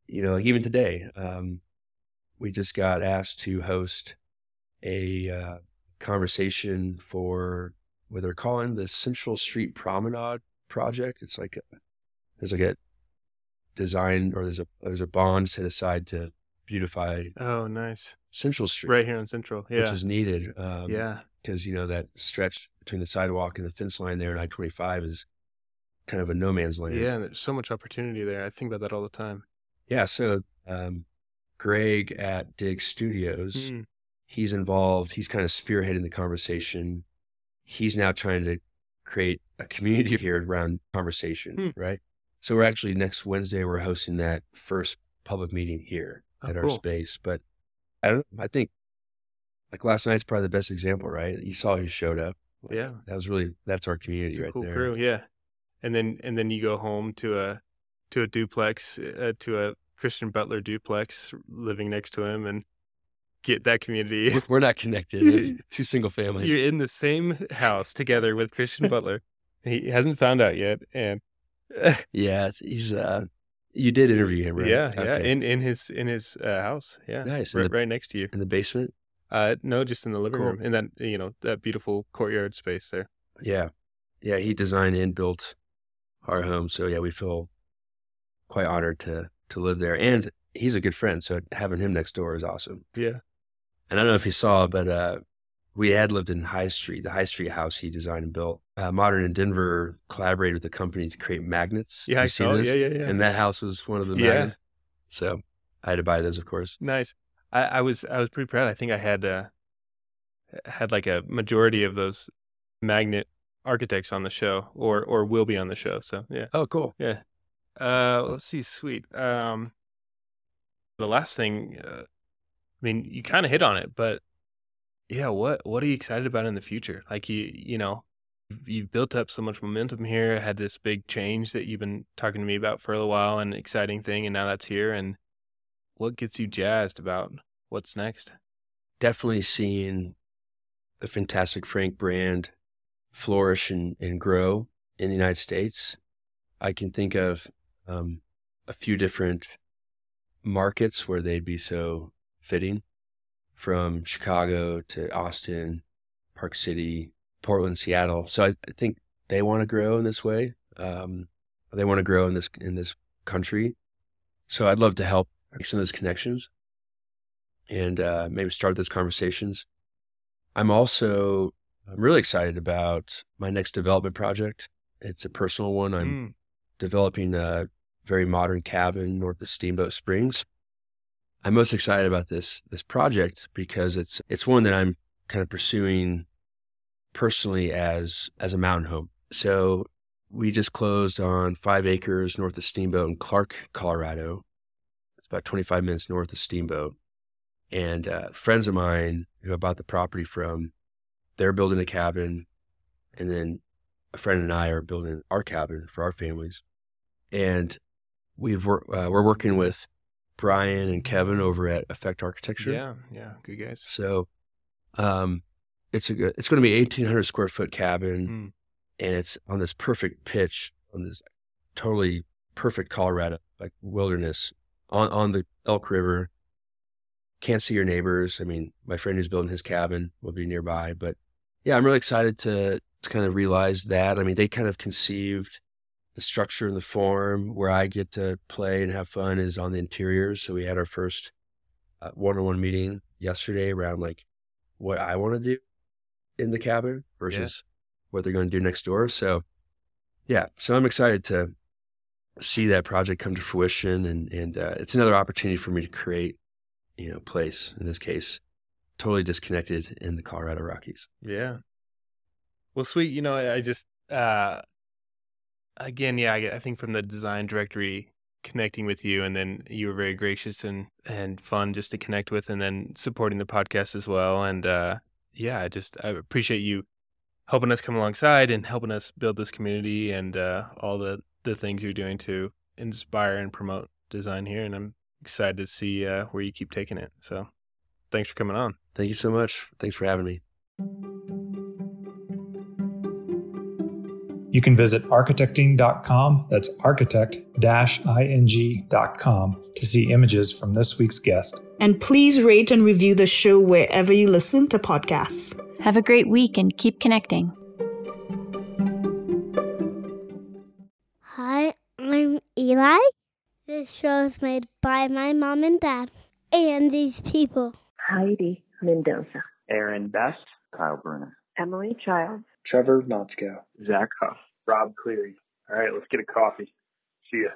you know, like even today, um, we just got asked to host a uh, conversation for what they're calling the Central Street Promenade project. It's like a, there's like a design or there's a there's a bond set aside to beautify Oh, nice. Central Street, Right here on Central. Yeah. which is needed. Um, yeah. because you know that stretch between the sidewalk and the fence line there in I twenty five is kind of a no man's land. Yeah. And there's so much opportunity there. I think about that all the time. yeah. So um, Greg at Dig Studios, Mm. he's involved. He's kind of spearheading the conversation. He's now trying to create a community here around conversation, Hmm. right? So we're actually next Wednesday we're hosting that first public meeting here Oh, at our cool. space. But I don't. I think like last night's probably the best example, right? You saw who showed up. Yeah. that was really that's our community It's a right cool there. crew. Yeah. And then and then you go home to a to a duplex uh, to a Christian Butler duplex living next to him and get that community. We're- We're not connected. It's two single families. You're in the same house together with Christian Butler. He hasn't found out yet, and Yeah, he's. uh You did interview him, right? yeah, yeah, in in his in his uh, house, yeah, Nice. Right, the- right next to you. in the basement. Uh, no, just in the living Cool. room, in that you know that beautiful courtyard space there. Yeah, yeah. He designed and built our home, so yeah, we feel quite honored to to live there. And he's a good friend, so having him next door is awesome. Yeah, And I don't know if you saw, but uh, we had lived in High Street, the High Street house he designed and built. Uh, Modern in Denver collaborated with the company to create magnets. yeah, You I see saw. this? Yeah, yeah, yeah. And that house was one of the Yeah. magnets. So I had to buy those, of course. Nice. I, I was I was pretty proud. I think I had uh, had like a majority of those magnet architects on the show, or or will be on the show. So yeah, Oh, cool. yeah. Uh, let's see. Sweet. Um, the last thing. Uh, I mean, you kind of hit on it, but yeah, what what are you excited about in the future? Like you you know. you've- built up so much momentum here, had this big change that you've been talking to me about for a while, an exciting thing, and now that's here. And what gets you jazzed about what's next? definitely seeing the Fantastic Frank brand flourish and, and grow in the United States. I can think of um, a few different markets where they'd be so fitting from Chicago to Austin, Park City, Portland, Seattle. So I, I think they want to grow in this way. Um, they want to grow in this in this country. So I'd love to help make some of those connections and uh, maybe start those conversations. I'm also I'm really excited about my next development project. It's a personal one. I'm Mm, developing a very modern cabin north of Steamboat Springs. I'm most excited about this this project because it's it's one that I'm kind of pursuing personally as as a mountain home. So we just closed on five acres north of Steamboat in Clark, Colorado. It's about 25 minutes north of Steamboat. And uh, friends of mine who I bought the property from, they're building a cabin, and then a friend and I are building our cabin for our families. And we've wor- uh, we're working with Brian and Kevin over at Effect Architecture. yeah, yeah, good guys. So, um, it's a good, it's going to be 1800 square foot cabin Mm, and it's on this perfect pitch on this totally perfect Colorado like wilderness on on the Elk River. Can't see your neighbors. I mean, my friend who's building his cabin will be nearby, but yeah, I'm really excited to to kind of realize that. I mean, they kind of conceived the structure and the form where I get to play and have fun is on the interiors. So we had our first uh, one-on-one meeting yesterday around like what I want to do in the cabin versus what they're going to do next door. So, yeah, so I'm excited to see that project come to fruition, and and uh, it's another opportunity for me to create, you know, place in this case, totally disconnected in the Colorado Rockies. yeah. Well, sweet. You know, I I just uh, again, yeah, I, I think from the design directory connecting with you, and then you were very gracious and and fun just to connect with, and then supporting the podcast as well. And uh, yeah, I just I appreciate you helping us come alongside and helping us build this community and uh, all the the things you're doing to inspire and promote design here. And I'm excited to see uh, where you keep taking it. So thanks for coming on. Thank you so much. Thanks for having me. You can visit architecting.com, that's architect ing.com, to see images from this week's guest. And please rate and review the show wherever you listen to podcasts. Have a great week and keep connecting. Hi, I'm Eli. This show is made by my mom and dad and these people. Heidi Mendoza. Aaron Best. Kyle Bruner. Emily Childs. Trevor Motzko. Zach Huff. Rob Cleary. All right, let's get a coffee. See ya.